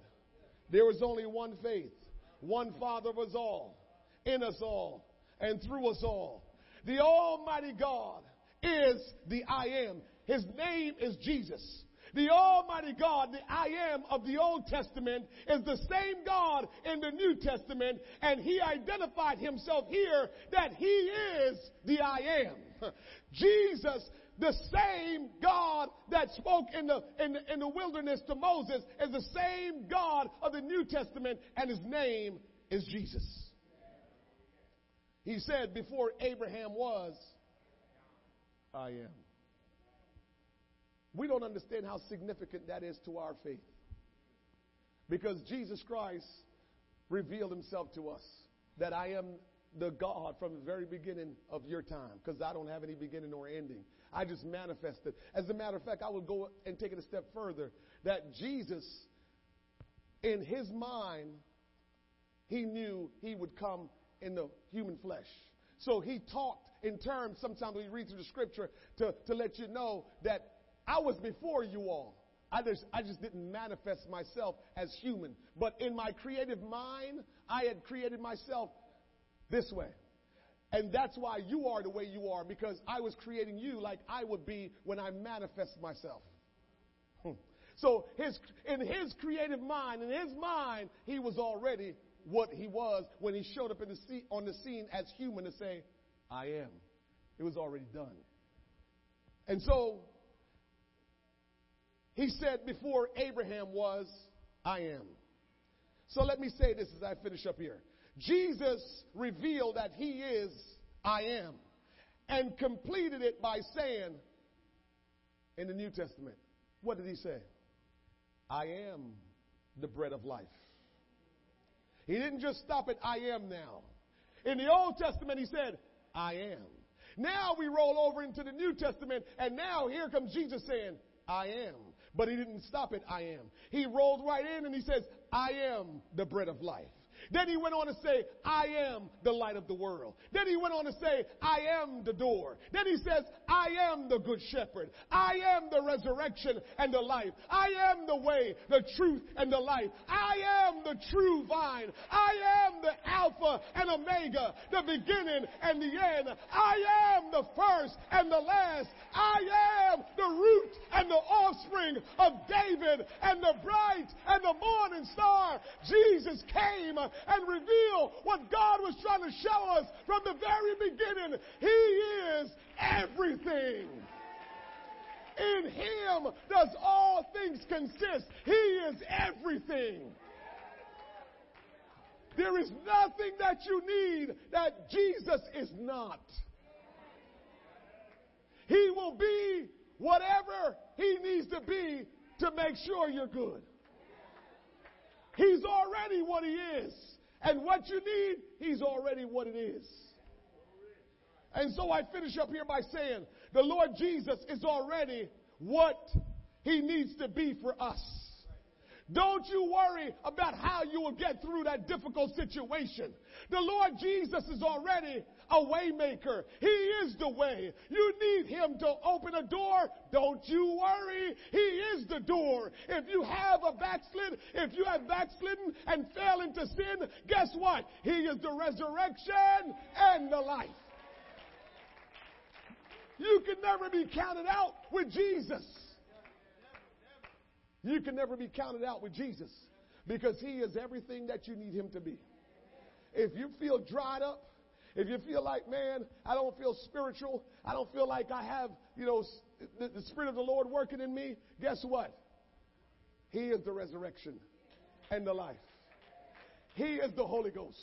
There is only one faith, one Father of us all, in us all, and through us all. The Almighty God is the I am. His name is Jesus. The Almighty God, the I am of the Old Testament, is the same God in the New Testament, and He identified Himself here that He is the I am. Jesus, the same God that spoke in the, in the, in the wilderness to Moses, is the same God of the New Testament, and His name is Jesus. He said, Before Abraham was, I am. We don't understand how significant that is to our faith. Because Jesus Christ revealed himself to us that I am the God from the very beginning of your time, because I don't have any beginning or ending. I just manifested. As a matter of fact, I would go and take it a step further that Jesus, in his mind, he knew he would come in the human flesh. So he talked in terms, sometimes we read through the scripture to, to let you know that I was before you all. I just, I just didn't manifest myself as human. But in my creative mind, I had created myself this way. And that's why you are the way you are, because I was creating you like I would be when I manifest myself. Hmm. So his, in his creative mind, in his mind, he was already what he was when he showed up the on the scene as human to say, I am. It was already done. And so he said, Before Abraham was, I am. So let me say this as I finish up here. Jesus revealed that he is I am and completed it by saying in the New Testament, what did he say? I am the bread of life. He didn't just stop at I am now. In the Old Testament, he said, I am. Now we roll over into the New Testament, and now here comes Jesus saying, I am. But he didn't stop at I am. He rolled right in and he says, I am the bread of life. Then he went on to say, I am the light of the world. Then he went on to say, I am the door. Then he says, I am the good shepherd. I am the resurrection and the life. I am the way, the truth, and the life. I am the true vine. I am the Alpha and Omega, the beginning and the end. I am the first and the last. I am the root and the offspring of David and the bright and the morning star. Jesus came and revealed what God was trying to show us from the very beginning. He is everything. In Him does all things consist. He is everything. There is nothing that you need that Jesus is not. He will be whatever He needs to be to make sure you're good. He's already what He is. And what you need, He's already what it is. And so I finish up here by saying, the Lord Jesus is already what He needs to be for us. Don't you worry about how you will get through that difficult situation. The Lord Jesus is already a waymaker. He is the way. You need him to open a door. Don't you worry. He is the door. If you have a backslid, if you have backslidden and fell into sin, guess what? He is the resurrection and the life. You can never be counted out with Jesus. You can never be counted out with Jesus because He is everything that you need Him to be. If you feel dried up, if you feel like, man, I don't feel spiritual, I don't feel like I have, you know, the, the Spirit of the Lord working in me, guess what? He is the resurrection and the life. He is the Holy Ghost.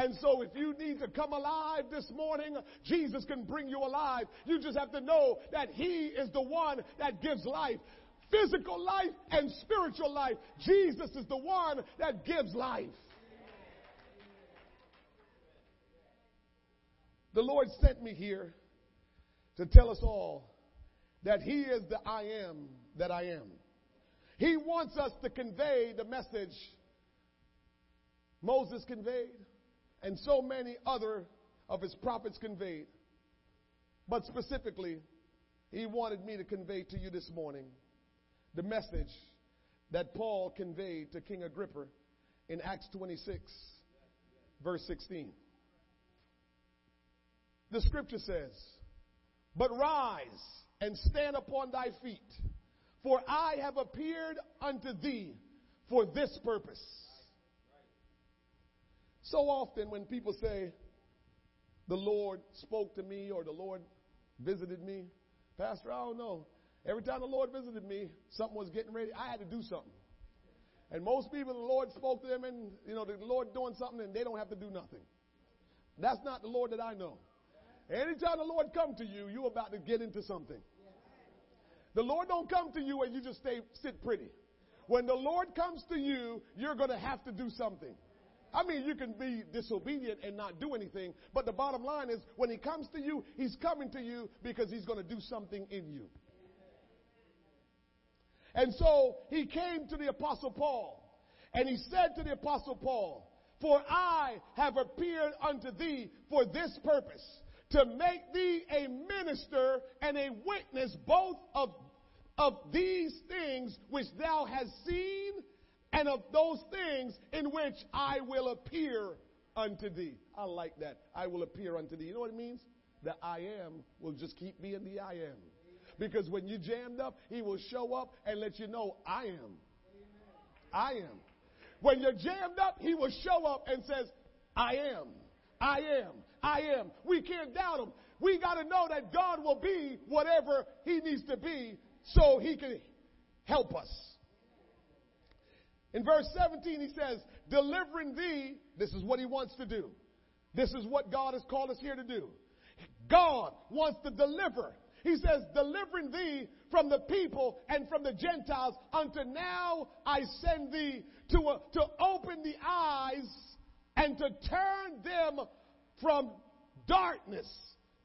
And so if you need to come alive this morning, Jesus can bring you alive. You just have to know that He is the one that gives life physical life and spiritual life. Jesus is the one that gives life. The Lord sent me here to tell us all that He is the I am that I am. He wants us to convey the message Moses conveyed and so many other of his prophets conveyed. But specifically, he wanted me to convey to you this morning the message that Paul conveyed to King Agrippa in Acts 26, verse 16. The scripture says, But rise and stand upon thy feet, for I have appeared unto thee for this purpose. So often when people say, the Lord spoke to me or the Lord visited me, Pastor, I don't know. Every time the Lord visited me, something was getting ready. I had to do something. And most people, the Lord spoke to them, and you know, the Lord doing something, and they don't have to do nothing. That's not the Lord that I know. Anytime the Lord come to you, you're about to get into something. The Lord don't come to you and you just stay sit pretty. When the Lord comes to you, you're going to have to do something. I mean, you can be disobedient and not do anything, but the bottom line is when he comes to you, he's coming to you because he's going to do something in you. And so he came to the Apostle Paul, and he said to the Apostle Paul, For I have appeared unto thee for this purpose, to make thee a minister and a witness both of, of these things which thou hast seen, and of those things in which I will appear unto thee. I like that. I will appear unto thee. You know what it means? The I am will just keep being the I am. Because when you jammed up, he will show up and let you know, I am. I am. When you're jammed up, he will show up and says, I am. I am. I am. We can't doubt him. We got to know that God will be whatever he needs to be so he can help us. In verse 17, he says, delivering thee, this is what he wants to do. This is what God has called us here to do. God wants to deliver he says, delivering thee from the people and from the Gentiles unto now I send thee to, uh, to open the eyes and to turn them from darkness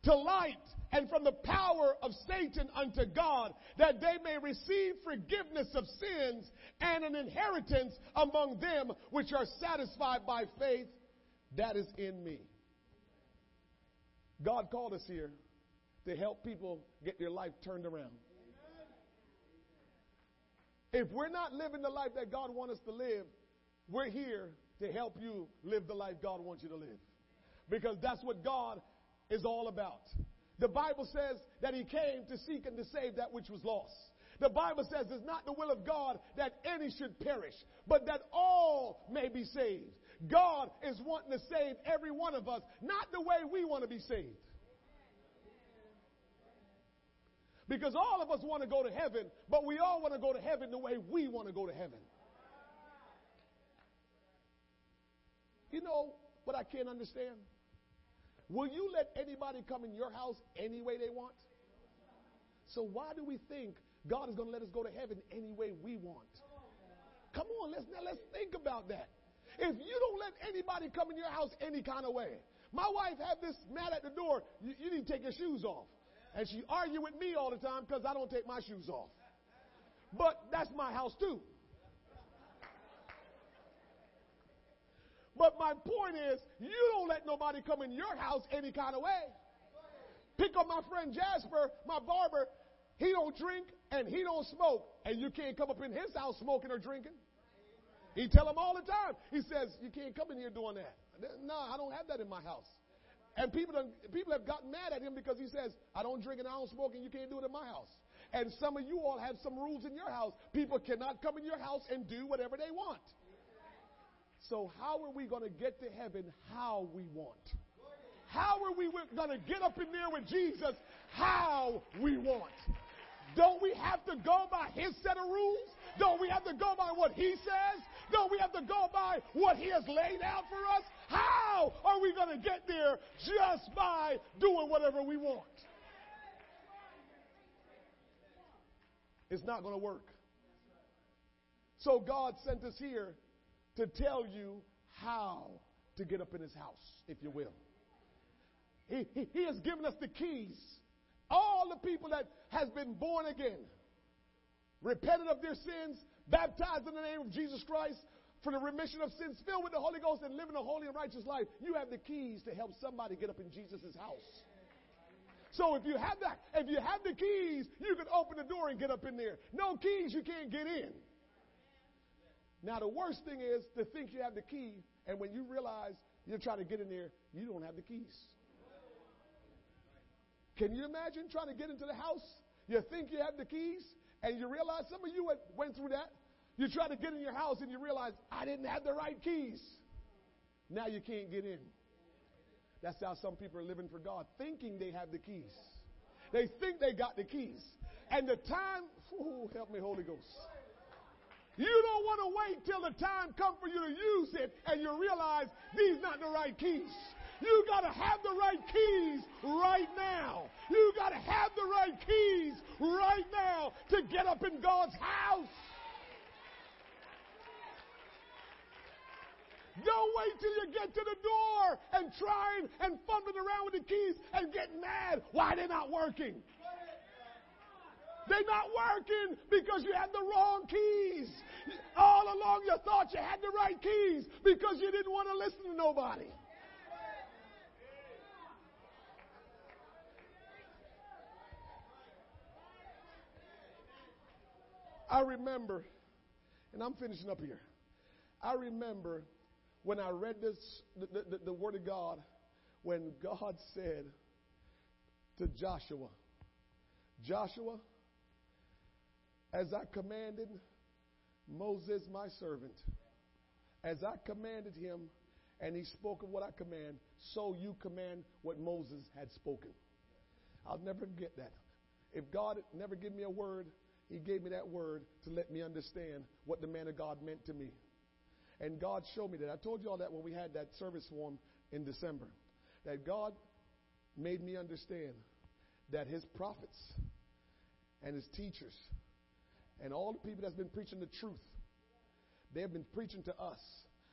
to light and from the power of Satan unto God, that they may receive forgiveness of sins and an inheritance among them which are satisfied by faith that is in me. God called us here to help people get their life turned around. If we're not living the life that God wants us to live, we're here to help you live the life God wants you to live. Because that's what God is all about. The Bible says that He came to seek and to save that which was lost. The Bible says it's not the will of God that any should perish, but that all may be saved. God is wanting to save every one of us, not the way we want to be saved. Because all of us want to go to heaven, but we all want to go to heaven the way we want to go to heaven. You know what I can't understand? Will you let anybody come in your house any way they want? So why do we think God is going to let us go to heaven any way we want? Come on, let's now let's think about that. If you don't let anybody come in your house any kind of way, my wife had this mat at the door. You, you need to take your shoes off, and she argue with me all the time because I don't take my shoes off. But that's my house too. But my point is, you don't let nobody come in your house any kind of way. Pick up my friend Jasper, my barber. He don't drink and he don't smoke, and you can't come up in his house smoking or drinking. He tell him all the time. He says, "You can't come in here doing that." No, I don't have that in my house. And people people have gotten mad at him because he says, "I don't drink and I don't smoke, and you can't do it in my house." And some of you all have some rules in your house. People cannot come in your house and do whatever they want. So how are we going to get to heaven how we want? How are we going to get up in there with Jesus how we want? Don't we have to go by his set of rules? Don't we have to go by what he says? Don't we have to go by what he has laid out for us? How are we going to get there just by doing whatever we want? It's not going to work. So God sent us here to tell you how to get up in his house, if you will. He, he, he, has given us the keys. All the people that has been born again, repented of their sins, baptized in the name of Jesus Christ for the remission of sins, filled with the Holy Ghost, and living a holy and righteous life. You have the keys to help somebody get up in Jesus' house. So if you have that, if you have the keys, you can open the door and get up in there. No keys, you can't get in. Now, the worst thing is to think you have the key, and when you realize you're trying to get in there, you don't have the keys. Can you imagine trying to get into the house? You think you have the keys, and you realize some of you went through that. You try to get in your house, and you realize, I didn't have the right keys. Now you can't get in. That's how some people are living for God, thinking they have the keys. They think they got the keys. And the time, oh, help me, Holy Ghost. You don't want to wait till the time comes for you to use it and you realize these not the right keys. You got to have the right keys right now. You got to have the right keys right now to get up in God's house. Don't wait till you get to the door and trying and fumbling around with the keys and getting mad why they're not working. They're not working because you had the wrong keys. All along you thought you had the right keys because you didn't want to listen to nobody. I remember, and I'm finishing up here. I remember when I read this, the, the, the Word of God, when God said to Joshua, Joshua, as I commanded Moses, my servant, as I commanded him, and he spoke of what I command, so you command what Moses had spoken. I'll never forget that. If God never gave me a word, he gave me that word to let me understand what the man of God meant to me. And God showed me that. I told you all that when we had that service form in December. That God made me understand that his prophets and his teachers and all the people that's been preaching the truth, they've been preaching to us.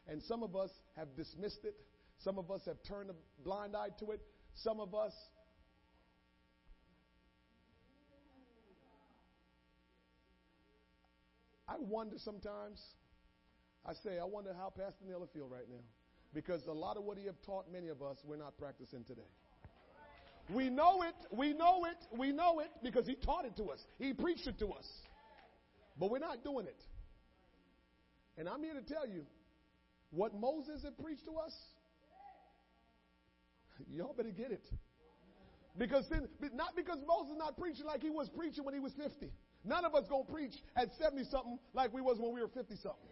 And some of us have dismissed it. Some of us have turned a blind eye to it. Some of us I wonder sometimes. I say, I wonder how Pastor Naylor feel right now, because a lot of what he have taught many of us we're not practicing today. We know it, we know it, we know it, because he taught it to us. He preached it to us. But we're not doing it. And I'm here to tell you what Moses had preached to us. Y'all better get it. Because then, not because Moses not preaching like he was preaching when he was 50. None of us gonna preach at 70 something like we was when we were 50 something.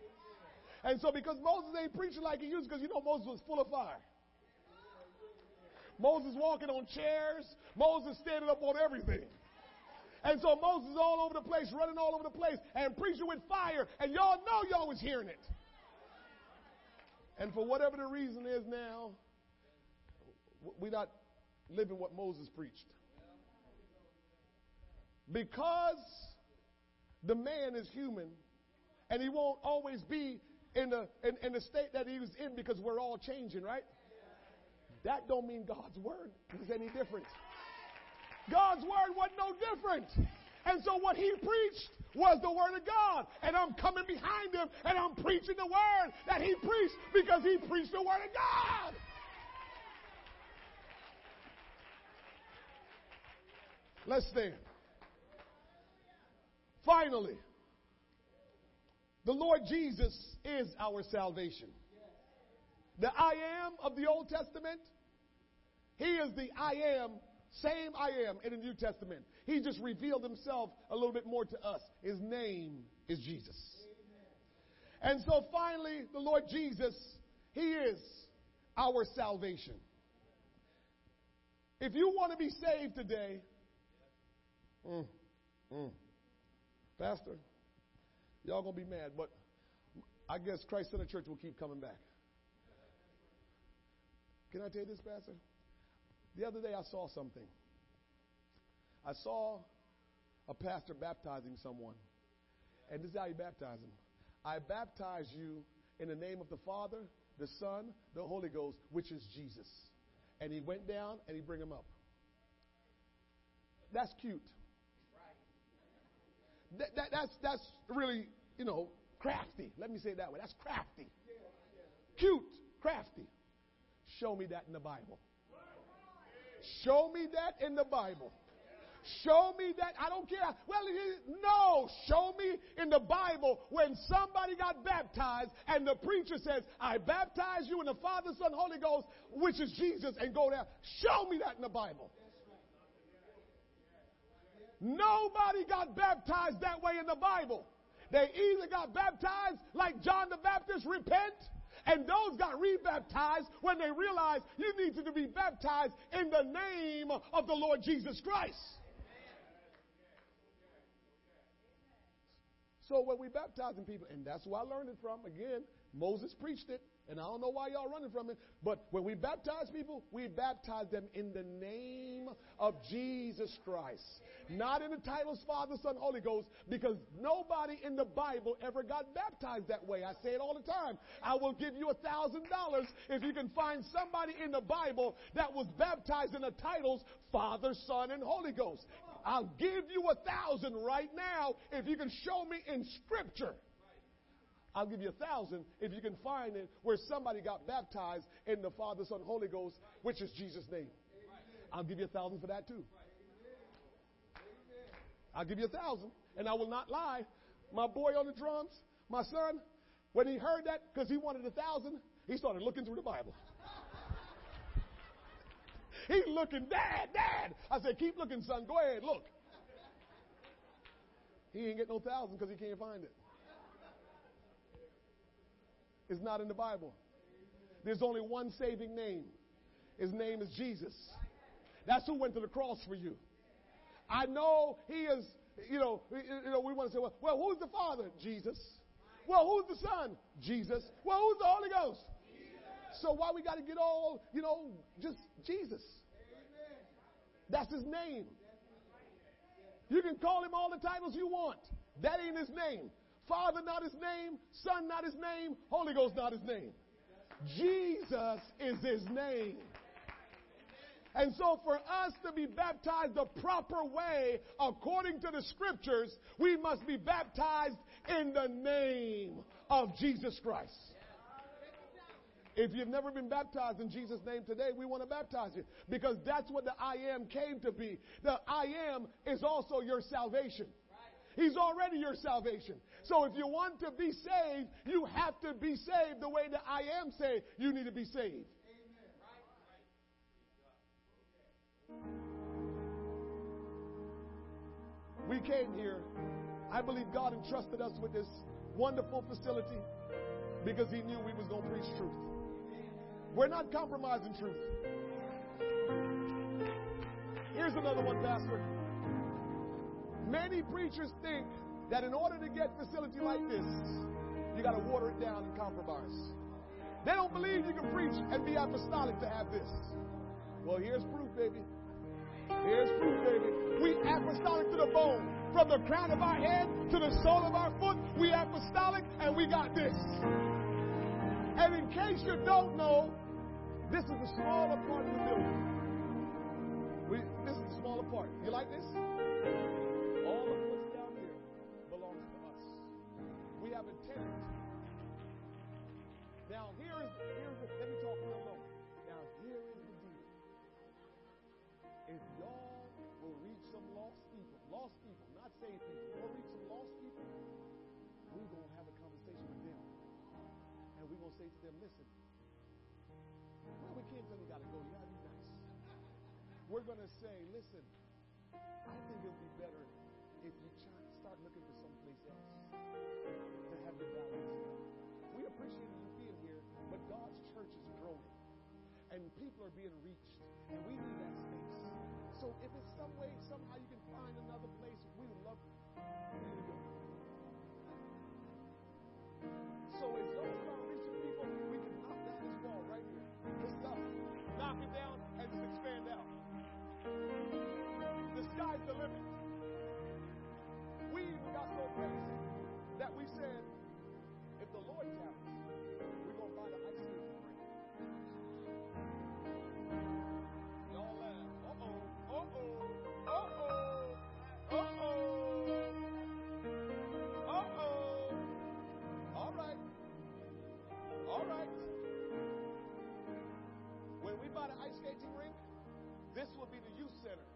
And so because Moses ain't preaching like he used, because you know Moses was full of fire. Moses walking on chairs. Moses standing up on everything. And so Moses is all over the place, running all over the place, and preaching with fire. And y'all know y'all was hearing it. And for whatever the reason is now, we're not living what Moses preached. Because the man is human, and he won't always be in the, in, in the state that he was in because we're all changing, right? That don't mean God's word is any different. God's word wasn't no different. And so what he preached was the word of God. And I'm coming behind him and I'm preaching the word that he preached because he preached the word of God. Let's stand. Finally, the Lord Jesus is our salvation. The I am of the Old Testament, He is the I am, same I am in the New Testament. He just revealed Himself a little bit more to us. His name is Jesus. And so finally, the Lord Jesus, He is our salvation. If you want to be saved today, mm, mm, Pastor, y'all gonna be mad, but I guess Christ Center Church will keep coming back. Can I tell you this, Pastor? The other day I saw something. I saw a pastor baptizing someone. And this is how you baptize them. I baptize you in the name of the Father, the Son, the Holy Ghost, which is Jesus. And he went down and he bring him up. That's cute. That, that, that's, that's really, you know, crafty. Let me say it that way. That's crafty. Cute, crafty. Show me that in the Bible. Show me that in the Bible. Show me that. I don't care. Well, no. Show me in the Bible when somebody got baptized and the preacher says, I baptize you in the Father, Son, Holy Ghost, which is Jesus, and go there. Show me that in the Bible. Nobody got baptized that way in the Bible. They either got baptized like John the Baptist, repent, and those got rebaptized when they realized you needed to be baptized in the name of the Lord Jesus Christ. So when we baptizing people, and that's where I learned it from, again, Moses preached it, and I don't know why y'all running from it, but when we baptize people, we baptize them in the name of Jesus Christ. Not in the titles Father, Son, Holy Ghost, because nobody in the Bible ever got baptized that way. I say it all the time. I will give you a thousand dollars if you can find somebody in the Bible that was baptized in the titles Father, Son, and Holy Ghost. I'll give you a thousand right now if you can show me in Scripture. I'll give you a thousand if you can find it where somebody got baptized in the Father, Son, Holy Ghost, which is Jesus' name. I'll give you a thousand for that too. I'll give you a thousand, and I will not lie. My boy on the drums, my son, when he heard that, because he wanted a thousand, he started looking through the Bible. He's looking, Dad, Dad. I said, Keep looking, son. Go ahead, look. He ain't get no thousand because he can't find it. It's not in the Bible. There's only one saving name. His name is Jesus. That's who went to the cross for you. I know he is, you know, you know, we want to say, well, well, who's the Father? Jesus. Well, who's the Son? Jesus. Well, who's the Holy Ghost? Jesus. So why we got to get all, you know, just Jesus? That's his name. You can call him all the titles you want. That ain't his name. Father, not his name. Son, not his name. Holy Ghost, not his name. Jesus is his name. And so, for us to be baptized the proper way, according to the scriptures, we must be baptized in the name of Jesus Christ. If you've never been baptized in Jesus' name today, we want to baptize you because that's what the I am came to be. The I am is also your salvation. He's already your salvation. So if you want to be saved, you have to be saved the way that I am saved. You need to be saved. We came here. I believe God entrusted us with this wonderful facility because He knew we was going to preach truth. We're not compromising truth. Here's another one, Pastor. Many preachers think that in order to get facility like this, you got to water it down and compromise. They don't believe you can preach and be apostolic to have this. Well, here's proof, baby. Here's proof, baby. We apostolic to the bone. From the crown of our head to the sole of our foot, we apostolic and we got this. And in case you don't know, this is the smaller part of the building. We, this is the smaller part. You like this? We have a tenant. Now here is here's the, let me talk real low. Now here is the deal. If y'all will reach some lost people, lost people, not saved people, will reach some lost people, we're gonna have a conversation with them. And we're gonna say to them, listen, well, we can't tell you gotta go, you gotta be nice. We're gonna say, listen, are being reached. And we need that space. So if it's some way, somehow you can find another place, we love you. So as those start reaching people, we can knock down this wall right here. This stuff. Knock it down and just expand out. The sky's the limit. We even got so crazy that we said, if the Lord this will be the youth center.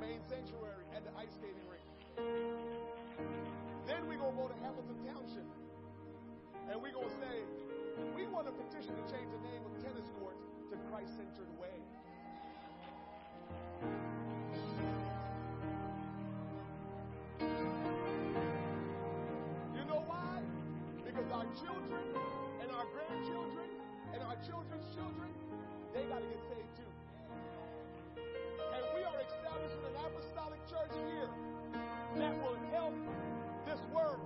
Main sanctuary at the ice skating rink. Then we're going to go to Hamilton Township. And we're going to say, we want a petition to change the name of tennis court to Christ Centered Way. You know why? Because our children and our grandchildren and our children's children, they got to get saved too. And we are establishing an apostolic church here that will help this world,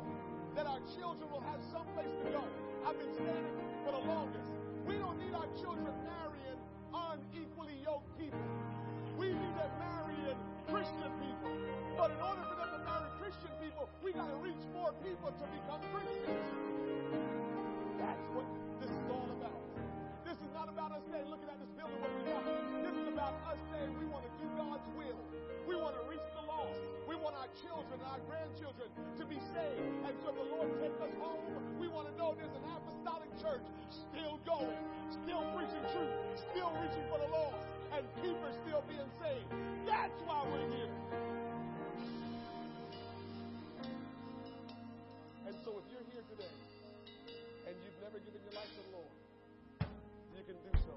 that our children will have someplace to go. I've been saying it for the longest. We don't need our children marrying unequally yoked people. We need them marrying Christian people. But in order for them to marry Christian people, we got to reach more people to become Christians. That's what about us saying, looking at this building, we. This is about us saying we want to do God's will. We want to reach the lost. We want our children and our grandchildren to be saved. And so the Lord take us home, we want to know there's an apostolic church still going, still preaching truth, still reaching for the lost, and people still being saved. That's why we're here. And so if you're here today and you've never given your life to the Lord, you can do so.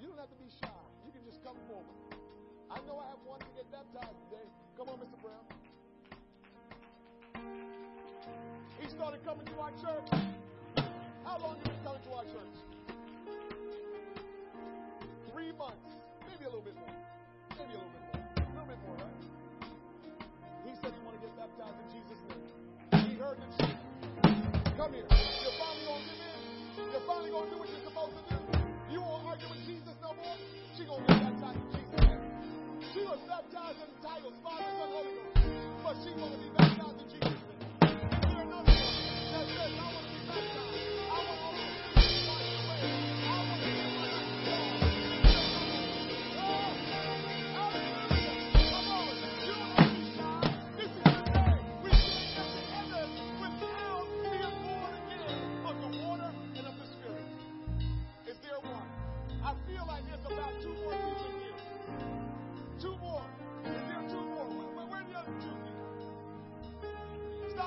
You don't have to be shy. You can just come forward. I know I have one to get baptized today. Come on, Mr. Brown. He started coming to our church. How long have you been coming to our church? Three months. Maybe a little bit more. Maybe a little bit more. A little bit more, right? He said he wanted to get baptized in Jesus' name. He heard the truth. Come here. You're finally going to give in. You're finally going to do what you're supposed to do. You won't argue with Jesus no more. She's going to get baptized in Jesus' name. She was baptized in titles, Father, Son, Holy Ghost. But she's going to be baptized in Jesus' name. Is there another one that says, I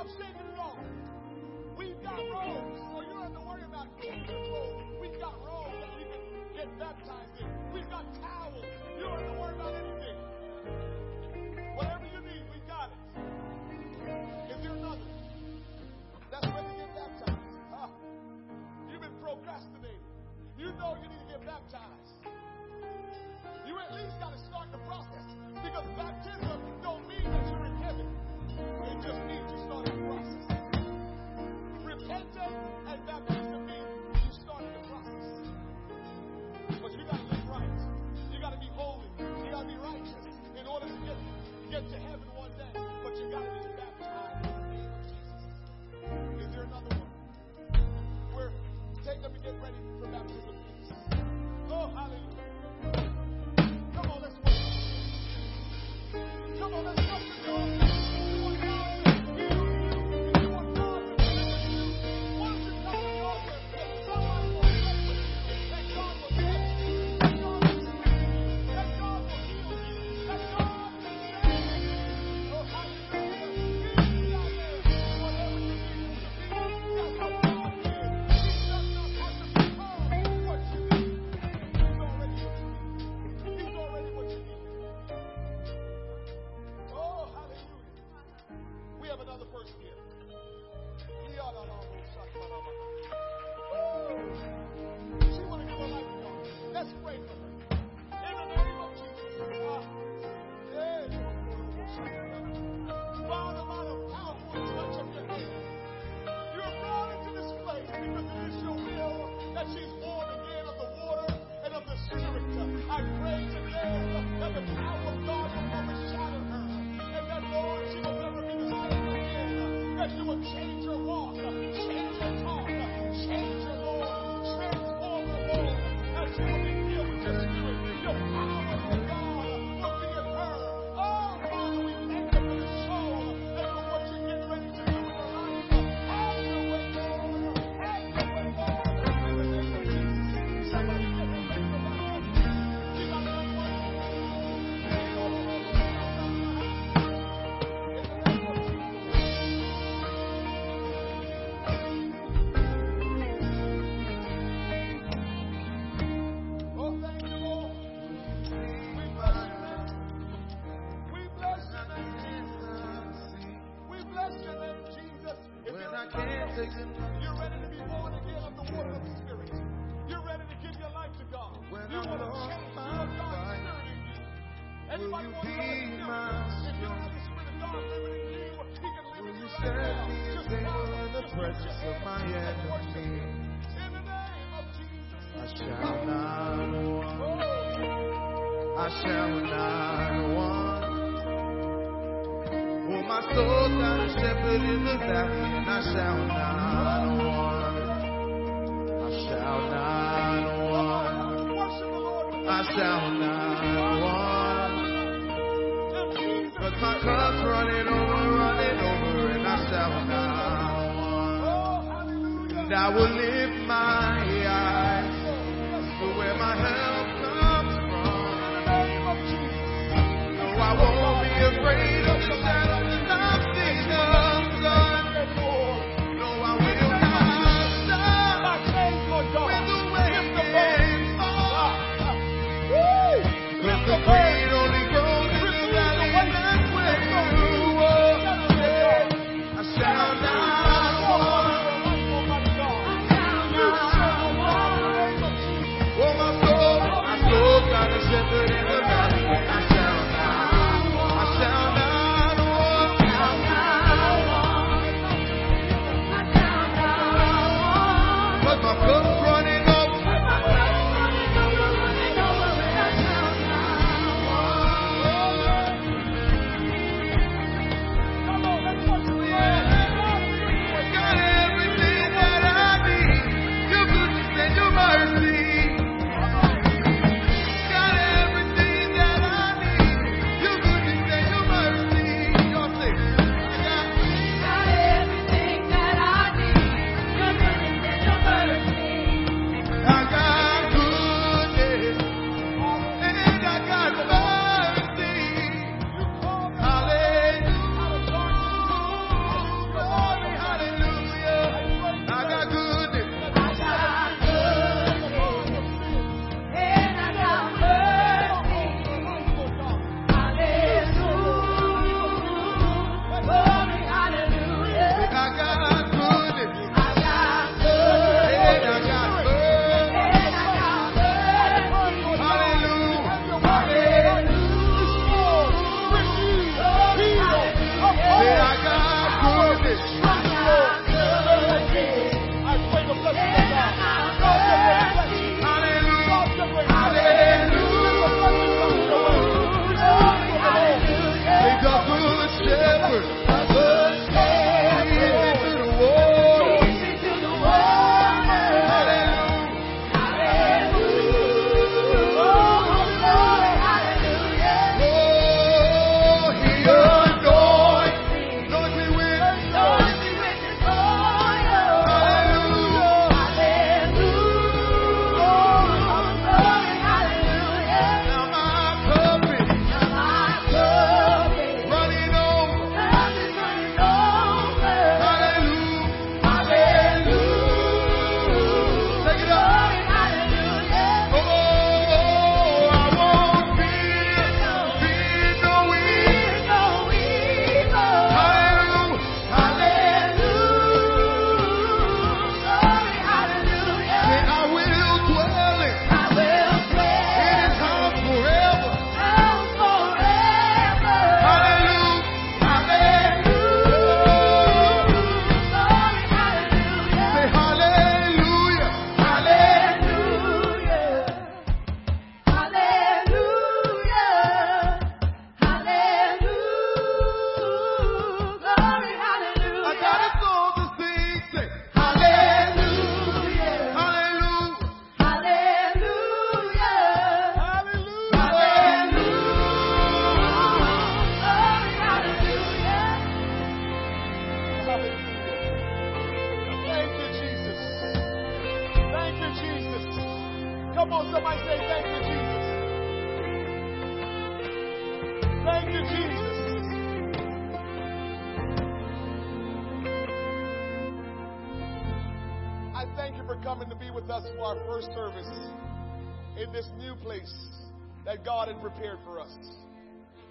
Stop saving wrong. We've got robes, so you don't have to worry about getting control. We've got robes that you can get baptized in. We've got towels. You don't have to worry about anything. Whatever you need, we got it. Is there another? That's where you get baptized. Huh? You've been procrastinating. You know you need to get baptized. Prepared for us.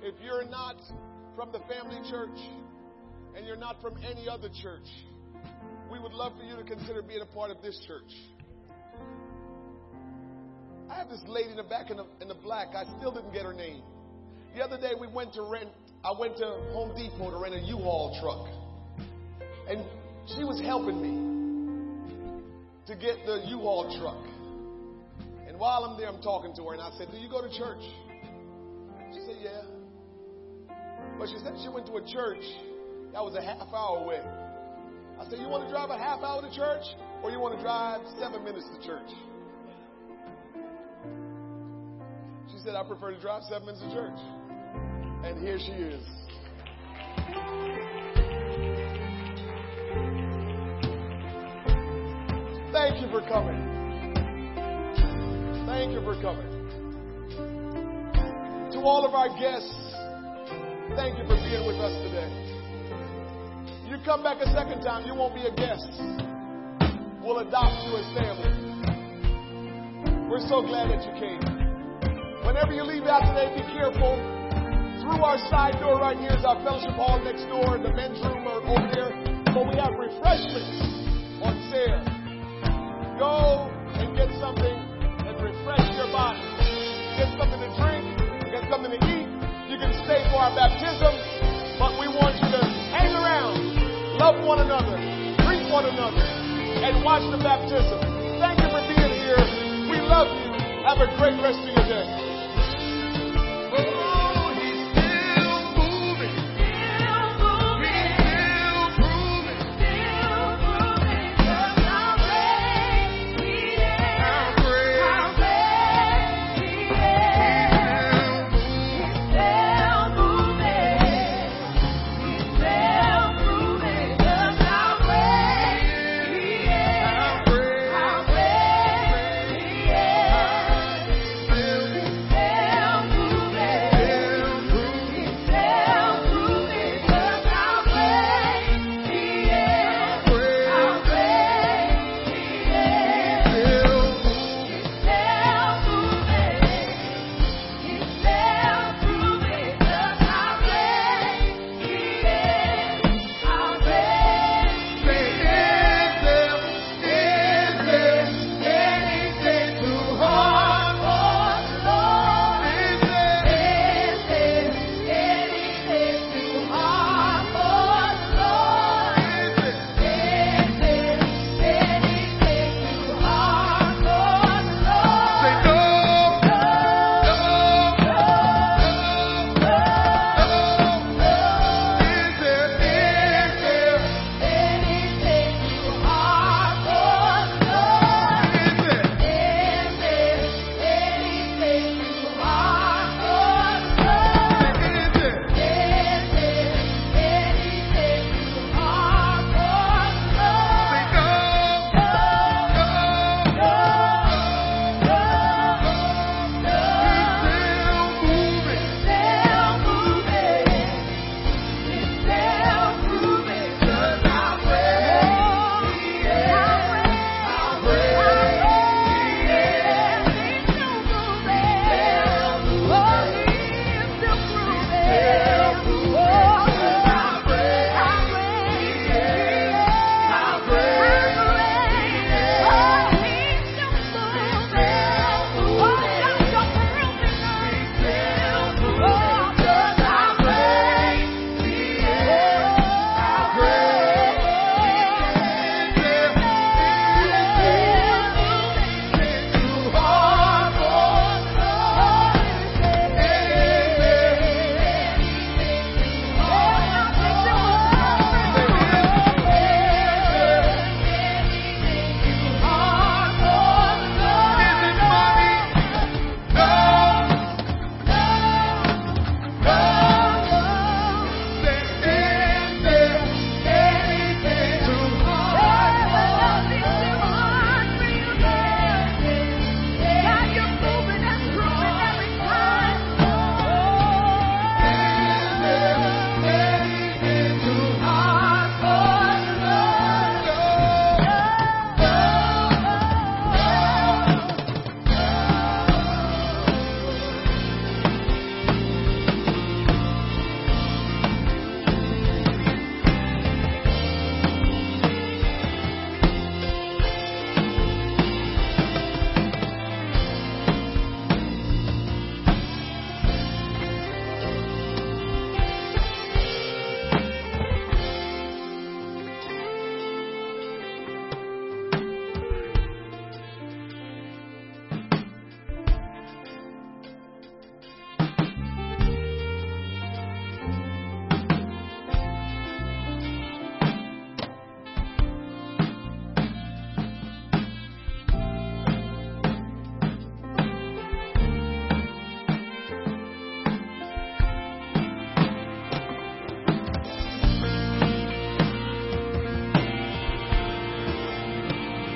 If you're not from the family church and you're not from any other church, we would love for you to consider being a part of this church. I have this lady in the back in the, in the black. I still didn't get her name. The other day we went to rent, I went to Home Depot to rent a U-Haul truck. And she was helping me to get the U-Haul truck. And while I'm there, I'm talking to her, and I said, Do you go to church? But she said she went to a church that was a half hour away. I said, You want to drive a half hour to church, or you want to drive seven minutes to church? She said, I prefer to drive seven minutes to church. And here she is. Thank you for coming. Thank you for coming. To all of our guests, thank you for being with us today. You come back a second time, you won't be a guest. We'll adopt you as family. We're so glad that you came. Whenever you leave out today, be careful. Through our side door right here is our fellowship hall next door. The men's room are over there. But we have refreshments on sale. Go and get something and refresh your body. Get something to drink, get something to eat. You can stay for our baptism, but we want you to hang around, love one another, greet one another, and watch the baptism. Thank you for being here. We love you. Have a great rest of your day.